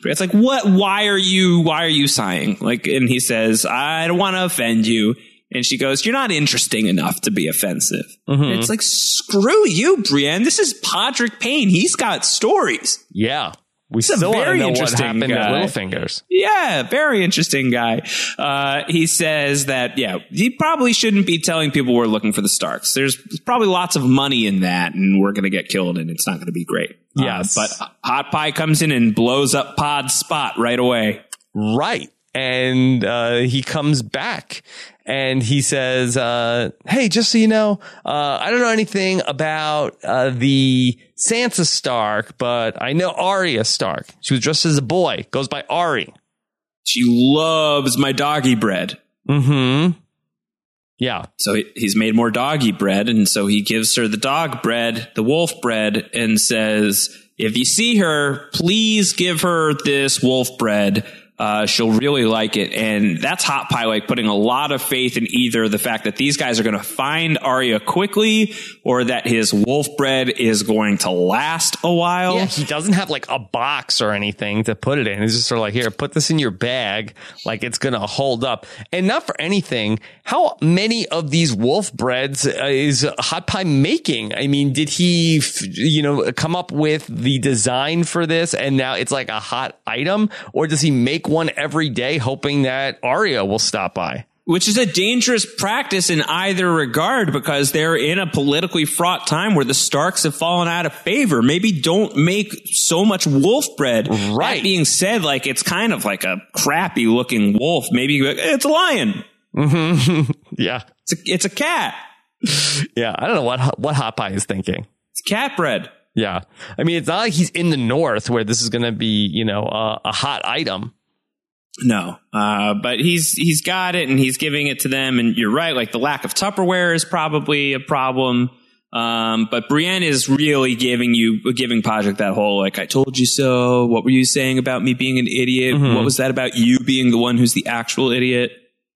it's like what? Why are you why are you sighing? Like and he says i don't want to offend you. And she goes you're not interesting enough to be offensive. Mm-hmm. it's like screw you brienne. This is podrick payne. He's got stories. Yeah we still very know interesting what happened guy. at Littlefinger's. Yeah, very interesting guy. Uh, he says that yeah, he probably shouldn't be telling people we're looking for the Starks. There's probably lots of money in that, and we're going to get killed, and it's not going to be great. Uh, yes, uh, but Hot Pie comes in and blows up Pod's spot right away. Right, and uh, he comes back and he says, uh, "Hey, just so you know, uh, I don't know anything about uh, the Sansa Stark, but I know Arya Stark. She was dressed as a boy, goes by Arry. She loves my doggy bread. Hmm. Yeah. So he's made more doggy bread, and so he gives her the dog bread, the wolf bread, and says." If you see her, please give her this wolf bread uh, she'll really like it. And that's Hot Pie like putting a lot of faith in either the fact that these guys are going to find Arya quickly or that his wolf bread is going to last a while. Yeah, he doesn't have like a box or anything to put it in. He's just sort of like, here, put this in your bag. Like it's going to hold up. And not for anything. How many of these wolf breads uh, is Hot Pie making? I mean, did he, you know, come up with the design for this and now it's like a hot item or does he make one every day hoping that Arya will stop by. Which is a dangerous practice in either regard because they're in a politically fraught time where the Starks have fallen out of favor. Maybe don't make so much wolf bread. Right. That being said, like it's kind of like a crappy looking wolf. Maybe it's a lion. Mm-hmm. yeah. It's a, it's a cat. yeah. I don't know what, what Hot Pie is thinking. It's cat bread. Yeah. I mean, it's not like he's in the north where this is going to be, you know, uh, a hot item. No, uh, but he's he's got it and he's giving it to them. And you're right, like the lack of Tupperware is probably a problem. Um, but Brienne is really giving you giving Podrick that whole like I told you so. What were you saying about me being an idiot? Mm-hmm. What was that about you being the one who's the actual idiot?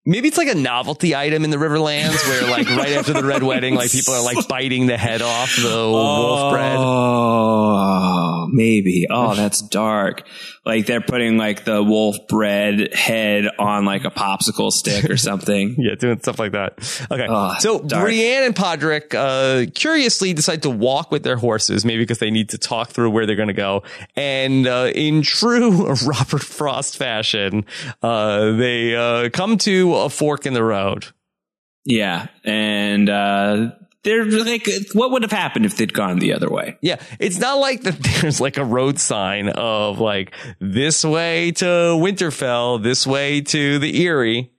Maybe it's like a novelty item in the Riverlands where like right after the Red Wedding, like people are like biting the head off the oh, wolf bread. Oh maybe. Oh, that's dark. Like they're putting like the wolf bread head on like a popsicle stick or something. yeah, doing stuff like that. Okay. Oh, so dark. Brienne and Podrick uh, curiously decide to walk with their horses, maybe because they need to talk through where they're going to go. And uh, in true Robert Frost fashion, uh, they uh, come to a fork in the road. Yeah, and uh, they're like, what would have happened if they'd gone the other way? Yeah, it's not like that. There's like a road sign of like this way to Winterfell, this way to the Eyrie.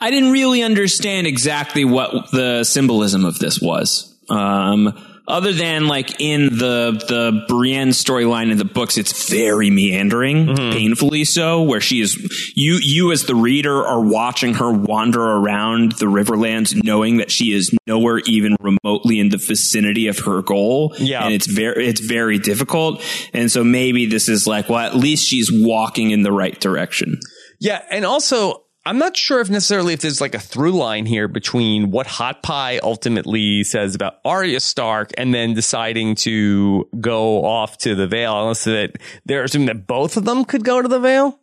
I didn't really understand exactly what the symbolism of this was. Um, other than like in the the Brienne storyline in the books, it's very meandering, mm-hmm. painfully so, where she is you you as the reader are watching her wander around the Riverlands, knowing that she is nowhere even remotely in the vicinity of her goal. Yeah. and it's very it's very difficult. And so maybe this is like, well, at least she's walking in the right direction. Yeah, and also I'm not sure if necessarily if there's like a through line here between what Hot Pie ultimately says about Arya Stark and then deciding to go off to the Vale, unless that they're assuming that both of them could go to the Vale.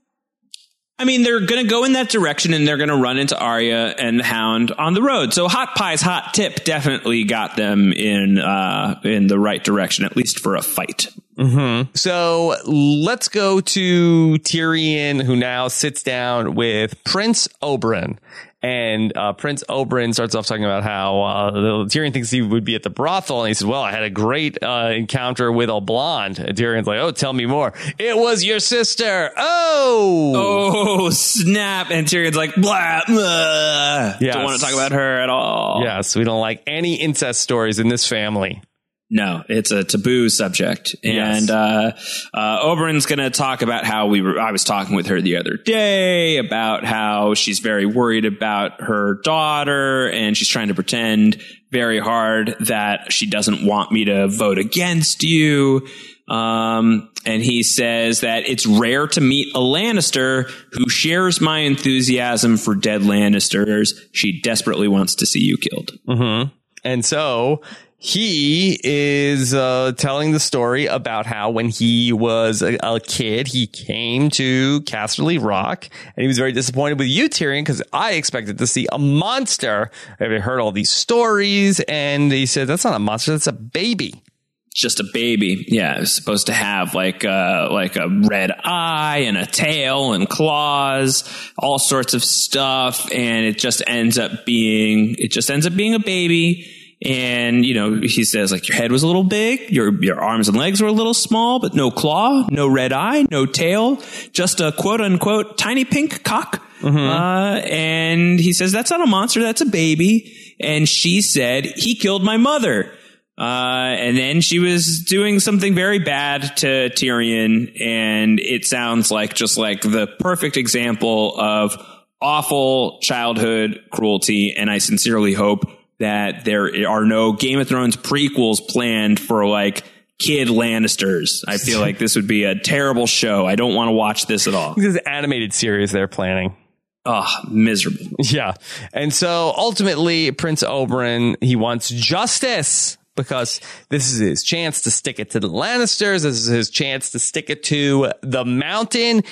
I mean, they're going to go in that direction and they're going to run into Arya and the Hound on the road. So Hot Pie's hot tip definitely got them in uh, in the right direction, at least for a fight. So let's go to Tyrion, who now sits down with Prince Oberyn. And uh, Prince Oberyn starts off talking about how uh, Tyrion thinks he would be at the brothel, and he says, "Well, I had a great uh, encounter with a blonde." And Tyrion's like, "Oh, tell me more. It was your sister. Oh, Oh snap! And Tyrion's like, blah, blah. Yes. don't want to talk about her at all. yes, we don't like any incest stories in this family." No, it's a taboo subject. Yes. And uh, uh, Oberyn's going to talk about how we were. I was talking with her the other day about how she's very worried about her daughter, and she's trying to pretend very hard that she doesn't want me to vote against you. Um, and he says that it's rare to meet a Lannister who shares my enthusiasm for dead Lannisters. She desperately wants to see you killed. And so he is uh, telling the story about how when he was a, a kid, he came to Casterly Rock and he was very disappointed with you, Tyrion, because I expected to see a monster. I heard all these stories and he said, that's not a monster, that's a baby. just a baby. Yeah, it's supposed to have like a like a red eye and a tail and claws, all sorts of stuff, and it just ends up being it just ends up being a baby. And you know, he says like your head was a little big, your your arms and legs were a little small, but no claw, no red eye, no tail, just a quote unquote tiny pink cock. Uh, and he says that's not a monster, that's a baby. And she said he killed my mother. Uh, and then she was doing something very bad to Tyrion, and it sounds like just like the perfect example of awful childhood cruelty. And I sincerely hope that there are no Game of Thrones prequels planned for like kid Lannisters. I feel like this would be a terrible show. I don't want to watch this at all. This is an animated series they're planning. Oh, miserable. Yeah. And so ultimately, Prince Oberyn, he wants justice because this is his chance to stick it to the Lannisters. This is his chance to stick it to the mountain.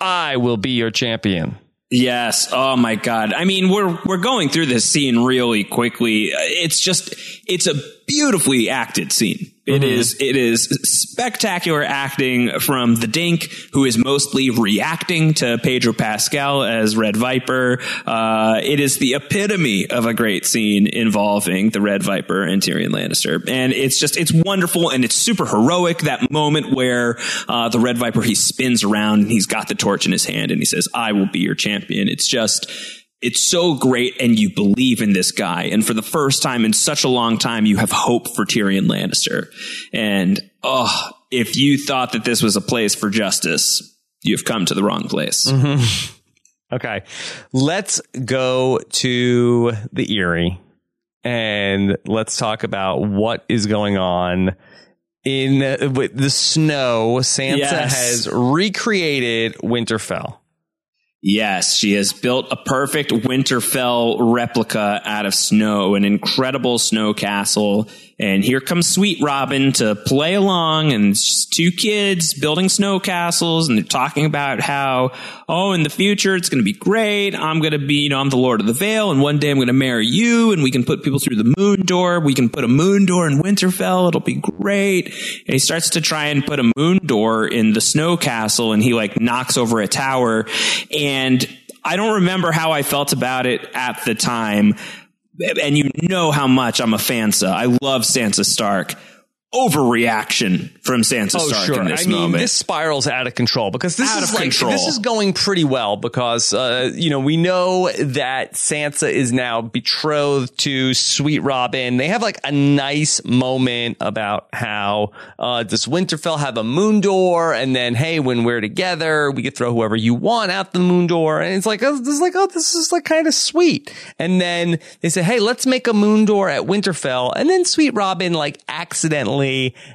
I will be your champion. Yes. Oh my God. I mean, we're we're going through this scene really quickly. It's just it's a beautifully acted scene. It is it is spectacular acting from the Dink, who is mostly reacting to Pedro Pascal as Red Viper. Uh, it is the epitome of a great scene involving the Red Viper and Tyrion Lannister, and it's just it's wonderful and it's super heroic. That moment where uh, the Red Viper he spins around and he's got the torch in his hand and he says, "I will be your champion." It's just it's so great and you believe in this guy. And for the first time in such a long time, you have hope for Tyrion Lannister. And, oh, if you thought that this was a place for justice, you've come to the wrong place. Okay. Let's go to the Eyrie and let's talk about what is going on in uh, with the snow. Sansa Yes. has recreated Winterfell. Yes, she has built a perfect Winterfell replica out of snow, an incredible snow castle. And here comes Sweet Robin to play along, and two kids building snow castles, and they're talking about how, oh, in the future it's going to be great. I'm going to be, you know, I'm the Lord of the Vale, and one day I'm going to marry you, and we can put people through the moon door. We can put a moon door in Winterfell. It'll be great. And he starts to try and put a moon door in the snow castle, and he like knocks over a tower. And I don't remember how I felt about it at the time and you know how much I'm a Sansa. I love Sansa Stark overreaction from Sansa oh, Stark sure. in this I mean. This spirals out of control because this out is like control. this is going pretty well because uh, you know we know that Sansa is now betrothed to Sweet Robin. They have like a nice moment about how uh, does Winterfell have a moon door, and then hey, when we're together, we could throw whoever you want out the moon door, and it's like oh, this is like oh, this is like kind of sweet. And then they say, hey, let's make a moon door at Winterfell, and then Sweet Robin like accidentally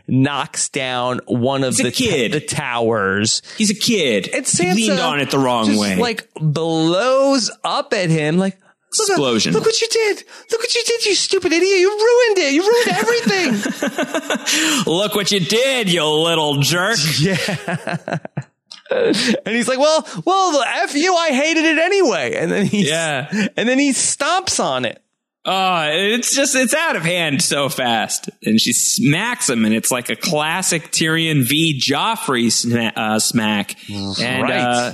knocks down one of the, t- the towers. He's a kid. And Sansa he leaned on it the wrong way. Like blows up at him like explosion. Look, look, what you did. Look what you did, you stupid idiot. You ruined it. You ruined everything. look what you did, you little jerk. Yeah. and he's like, well, well, F you, I hated it anyway. And then he, yeah. and then he stomps on it. Oh, it's just, it's out of hand so fast. And she smacks him, and it's like a classic Tyrion v. Joffrey sma- uh, smack. And, right. uh,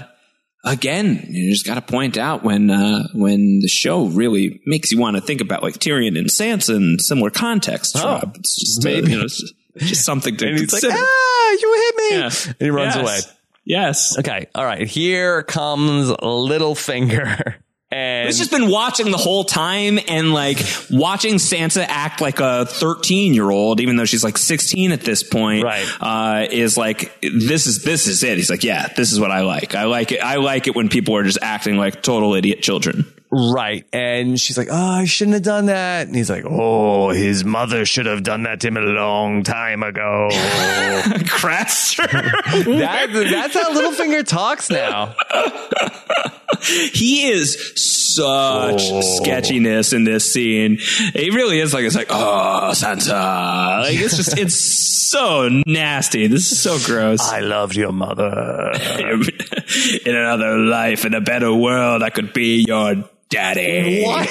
again, you just got to point out when, uh, when the show really makes you want to think about like Tyrion and Sansa in similar contexts. Oh, Rob. It's just, maybe. Uh, you know, just, just, something to and consider. He's like, ah, you hit me. Yeah. And he runs yes. away. Yes. Okay. All right. Here comes Littlefinger. And He's just been watching the whole time and like watching Sansa act like a 13 year old, even though she's like 16 at this point. Right. Uh, is like, this is, this is it. He's like, yeah, this is what I like. I like it. I like it when people are just acting like total idiot children. Right. And she's like, Oh, I shouldn't have done that. And he's like, Oh, his mother should have done that to him a long time ago. Craster. that, that's how Littlefinger talks now. he is such oh. sketchiness in this scene. It really is like it's like oh Sansa, like it's just it's so nasty. This is so gross. I loved your mother. in another life, in a better world, I could be your daddy. What?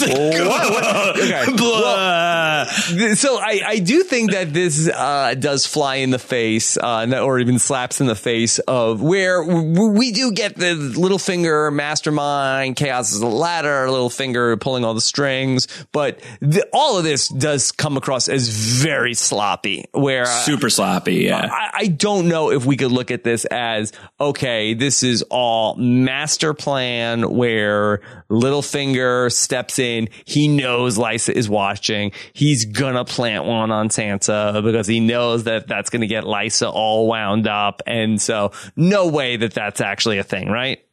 what? Okay. Well, so I, I do think that this uh, does fly in the face, uh, or even slaps in the face of where we do get the little finger mastermind, chaos is the ladder, little finger pulling all the strings, but the, all of this does come across as very sloppy. Where super sloppy, yeah. I, I don't know if we could look at this as okay, this is all master plan where Littlefinger steps in. He knows Lysa is watching. He's gonna plant one on Sansa because he knows that that's gonna get Lysa all wound up. And so no way that that's actually a thing, right?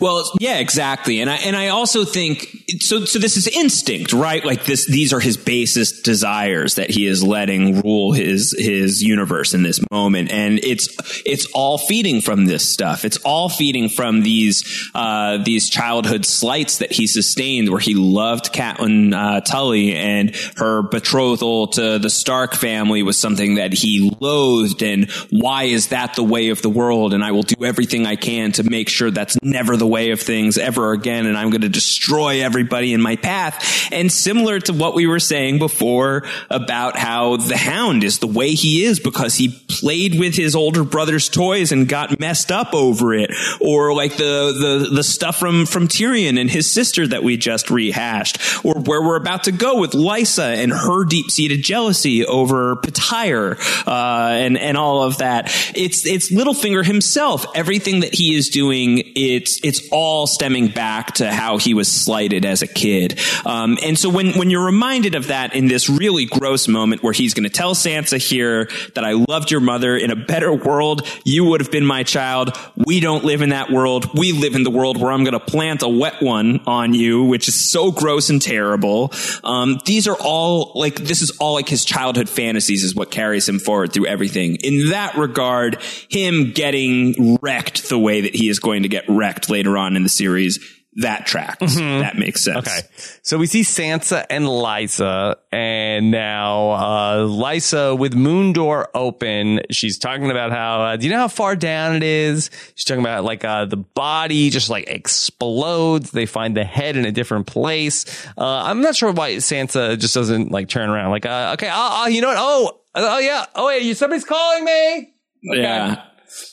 Well, yeah, exactly. And I, and I also think, so, so this is instinct, right? Like this, these are his basest desires that he is letting rule his, his universe in this moment. And it's, it's all feeding from this stuff. It's all feeding from these, uh, these childhood slights that he sustained where he loved Catelyn, uh, Tully and her betrothal to the Stark family was something that he loathed. And why is that the way of the world? And I will do everything I can to make sure that's never the way of things ever again and I'm going to destroy everybody in my path. And similar to what we were saying before about how the hound is the way he is because he played with his older brother's toys and got messed up over it. Or like the, the, the stuff from, from Tyrion and his sister that we just rehashed. Or where we're about to go with Lysa and her deep seated jealousy over Petyr, uh, and, and all of that. It's, it's Littlefinger himself. Everything that he is doing, it's, it's all stemming back to how he was slighted as a kid. Um, and so when, when you're reminded of that in this really gross moment where he's going to tell Sansa here that I loved your mother in a better world, you would have been my child. We don't live in that world. We live in the world where I'm going to plant a wet one on you, which is so gross and terrible. Um, these are all like, this is all like his childhood fantasies is what carries him forward through everything. In that regard, him getting wrecked the way that he is going to get wrecked later on in the series that tracks. That makes sense. Okay. So we see Sansa and Lysa, and now uh, Lysa with Moon Door open. She's talking about how, uh, do you know how far down it is? She's talking about like uh, the body just like explodes. They find the head in a different place. Uh, I'm not sure why Sansa just doesn't like turn around. Like, uh, okay, I'll, I'll, you know what? Oh, oh yeah. Oh wait, you somebody's calling me. Yeah.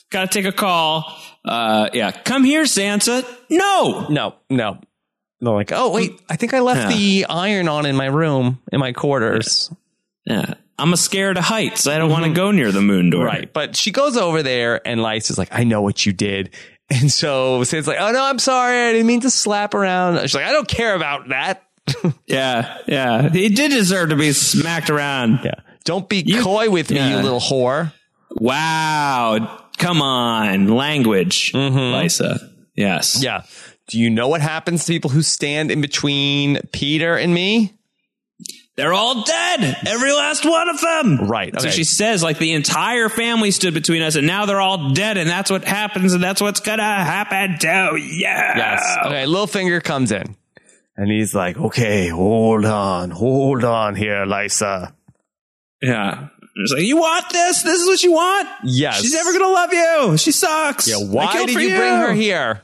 Gotta take a call. Uh, yeah. Come here, Sansa. No. No, no. They're like, oh wait, I think I left Yeah. the iron on in my room in my quarters. Yeah. I'm a scared of heights. I don't want to go near the moon door. Right. But she goes over there and Lysa's like, I know what you did. And so Sid's like, oh no, I'm sorry. I didn't mean to slap around. She's like, I don't care about that. Yeah. Yeah. He did deserve to be smacked around. Yeah. Don't be coy with me, yeah. you little whore. Wow. Come on. Language, mm-hmm. Lysa. Yes. Yeah. Do you know what happens to people who stand in between Petyr and me? They're all dead. Every last one of them. Right. So she says, like, the entire family stood between us, and now they're all dead, and that's what happens, and that's what's gonna happen to you. Yes. Okay. Littlefinger comes in and he's like, okay, hold on, hold on here, Lysa. Yeah. It's like, you want this? This is what you want? Yes. She's never gonna love you. She sucks. Yeah. Why did for you bring her here?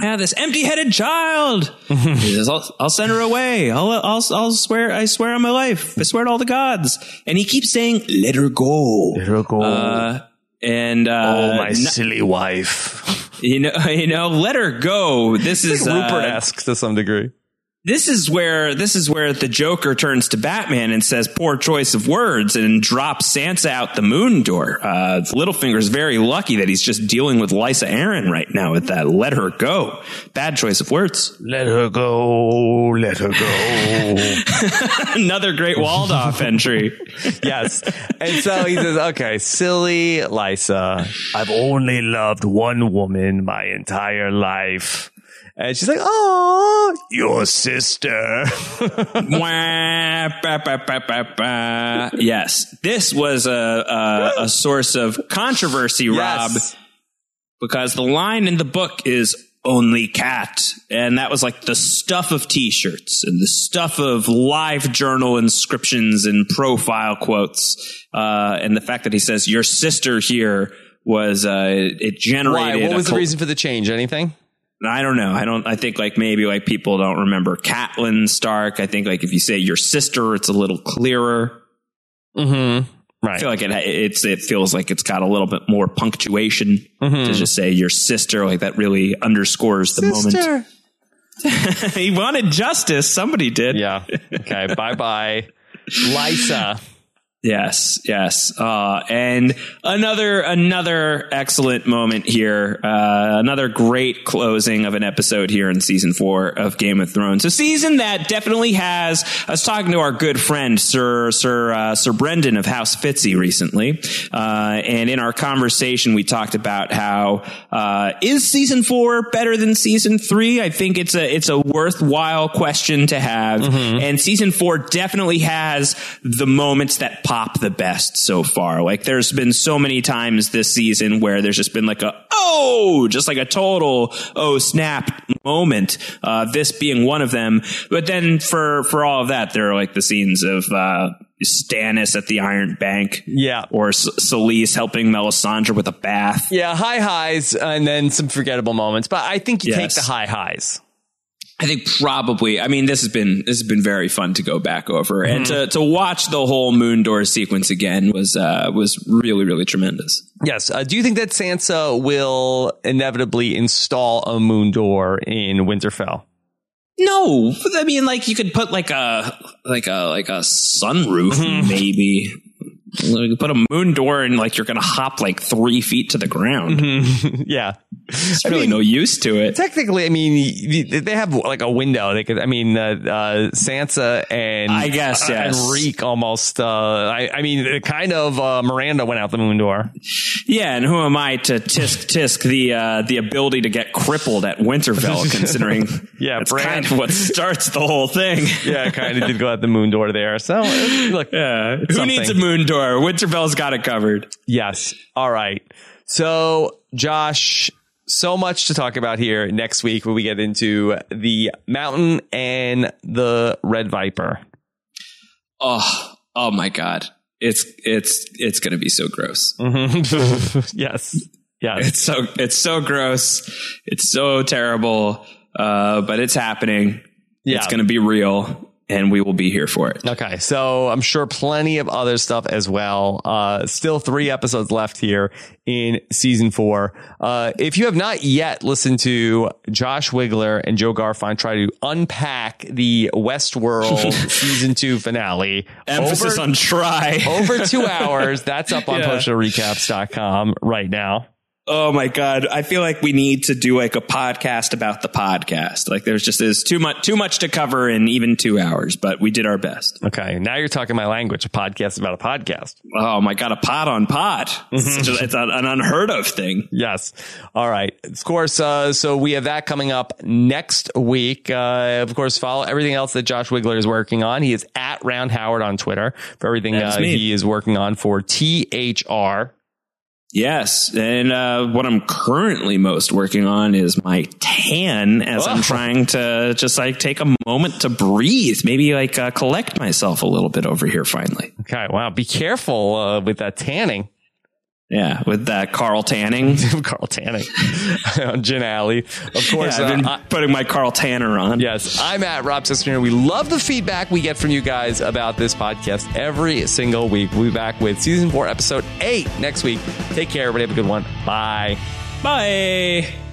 Yeah, this empty-headed child. says, I'll, I'll send her away. I'll, I'll, I'll swear, I swear on my life. I swear to all the gods. And he keeps saying, let her go. Let her go. Uh, and, uh, oh, my n- silly wife. you know, you know, let her go. This is, uh, Rupert-esque to some degree. This is where this is where the Joker turns to Batman and says poor choice of words and drops Sansa out the moon door. Uh, Littlefinger's very lucky that he's just dealing with Lysa Arryn right now with that let her go. Bad choice of words. Let her go. Let her go. Another great Waldorf entry. yes. And so he says, okay, silly Lysa, I've only loved one woman my entire life. And she's like, oh, your sister. Wah. Yes, this was a, a a source of controversy, Rob. Yes. because the line in the book is only cat and that was like the stuff of t-shirts and the stuff of live journal inscriptions and profile quotes uh, and the fact that he says your sister here was uh, it generated Why? What a was the col- reason for the change? Anything? I don't know. I don't. I think like maybe like people don't remember Catelyn Stark. I think like if you say your sister, it's a little clearer. Mm-hmm. Right. I feel like it it's it feels like it's got a little bit more punctuation Mm-hmm. to just say your sister. Like that really underscores the moment. he wanted justice. Somebody did. Yeah. Okay. bye bye. Lysa. Yes, yes. Uh, and another another excellent moment here. Uh, another great closing of an episode here in season four of Game of Thrones. A season that definitely has. I was talking to our good friend Sir Sir uh, Sir Brendan of House Fitzy recently, uh, and in our conversation we talked about how uh, is season four better than season three? I think it's a it's a worthwhile question to have, and season four definitely has the moments that pop the best so far. Like there's been so many times this season where there's just been like a oh, just like a total oh snap moment. Uh, this being one of them. But then for for all of that, there are like the scenes of uh, Stannis at the Iron Bank. Yeah. Or S- Selyse helping Melisandre with a bath. Yeah. High highs and then some forgettable moments, but I think you take the high highs. I think probably. I mean, this has been this has been very fun to go back over and to to watch the whole Moon Door sequence again was uh, was really really tremendous. Yes. Uh, do you think that Sansa will inevitably install a moon door in Winterfell? No, I mean, like you could put like a like a like a sunroof, maybe. Like, you put a moon door and like you're gonna hop like three feet to the ground. yeah. There's really no use to it. Technically, I mean, they have like a window. They could, I mean, uh, uh, Sansa and I guess, uh, yes. and Reek almost. Uh, I, I mean, kind of. Uh, Myranda went out the moon door. Yeah, and who am I to tisk tisk the uh, the ability to get crippled at Winterfell, considering Yeah, that's Bran. kind of what starts the whole thing. Yeah, kind of did go out the moon door there. So uh, look, Yeah, who Something. needs a moon door? Winterfell's got it covered. yes. All right. So Josh, so much to talk about here next week when we get into the mountain and the red viper. Oh, oh my God. It's, it's, it's going to be so gross. Mm-hmm. yes. Yeah. It's so, it's so gross. It's so terrible. Uh, but it's happening. Yeah. It's going to be real and we will be here for it. Okay, so I'm sure plenty of other stuff as well. Uh, still three episodes left here in season four. Uh, if you have not yet listened to Josh Wigler and Jo Garfein try to unpack the Westworld season two finale, emphasis over, on try over two hours, that's up on yeah. postshowrecaps.com right now. Oh my god! I feel like we need to do like a podcast about the podcast. Like there's just there's too much too much to cover in even two hours, but we did our best. Okay, now you're talking my language. A podcast about a podcast. Oh my god! A pod on pod. It's, just, it's an unheard of thing. Yes. All right. Of course. Uh, so we have that coming up next week. Uh, of course, follow everything else that Josh Wigler is working on. He is at Round Howard on Twitter for everything uh, he is working on for THR. Yes. And uh, what I'm currently most working on is my tan as I'm trying to just like take a moment to breathe, maybe like uh, collect myself a little bit over here finally. Okay. Wow. Be careful uh, with that tanning. Yeah, with that Karl Tanning. Karl Tanning on Gin Alley. Of course, yeah, I've been uh, putting my Karl Tanner on. Yes, I'm at Rob Cesternino. We love the feedback we get from you guys about this podcast every single week. We'll be back with season four, episode eight next week. Take care, everybody. Have a good one. Bye. Bye.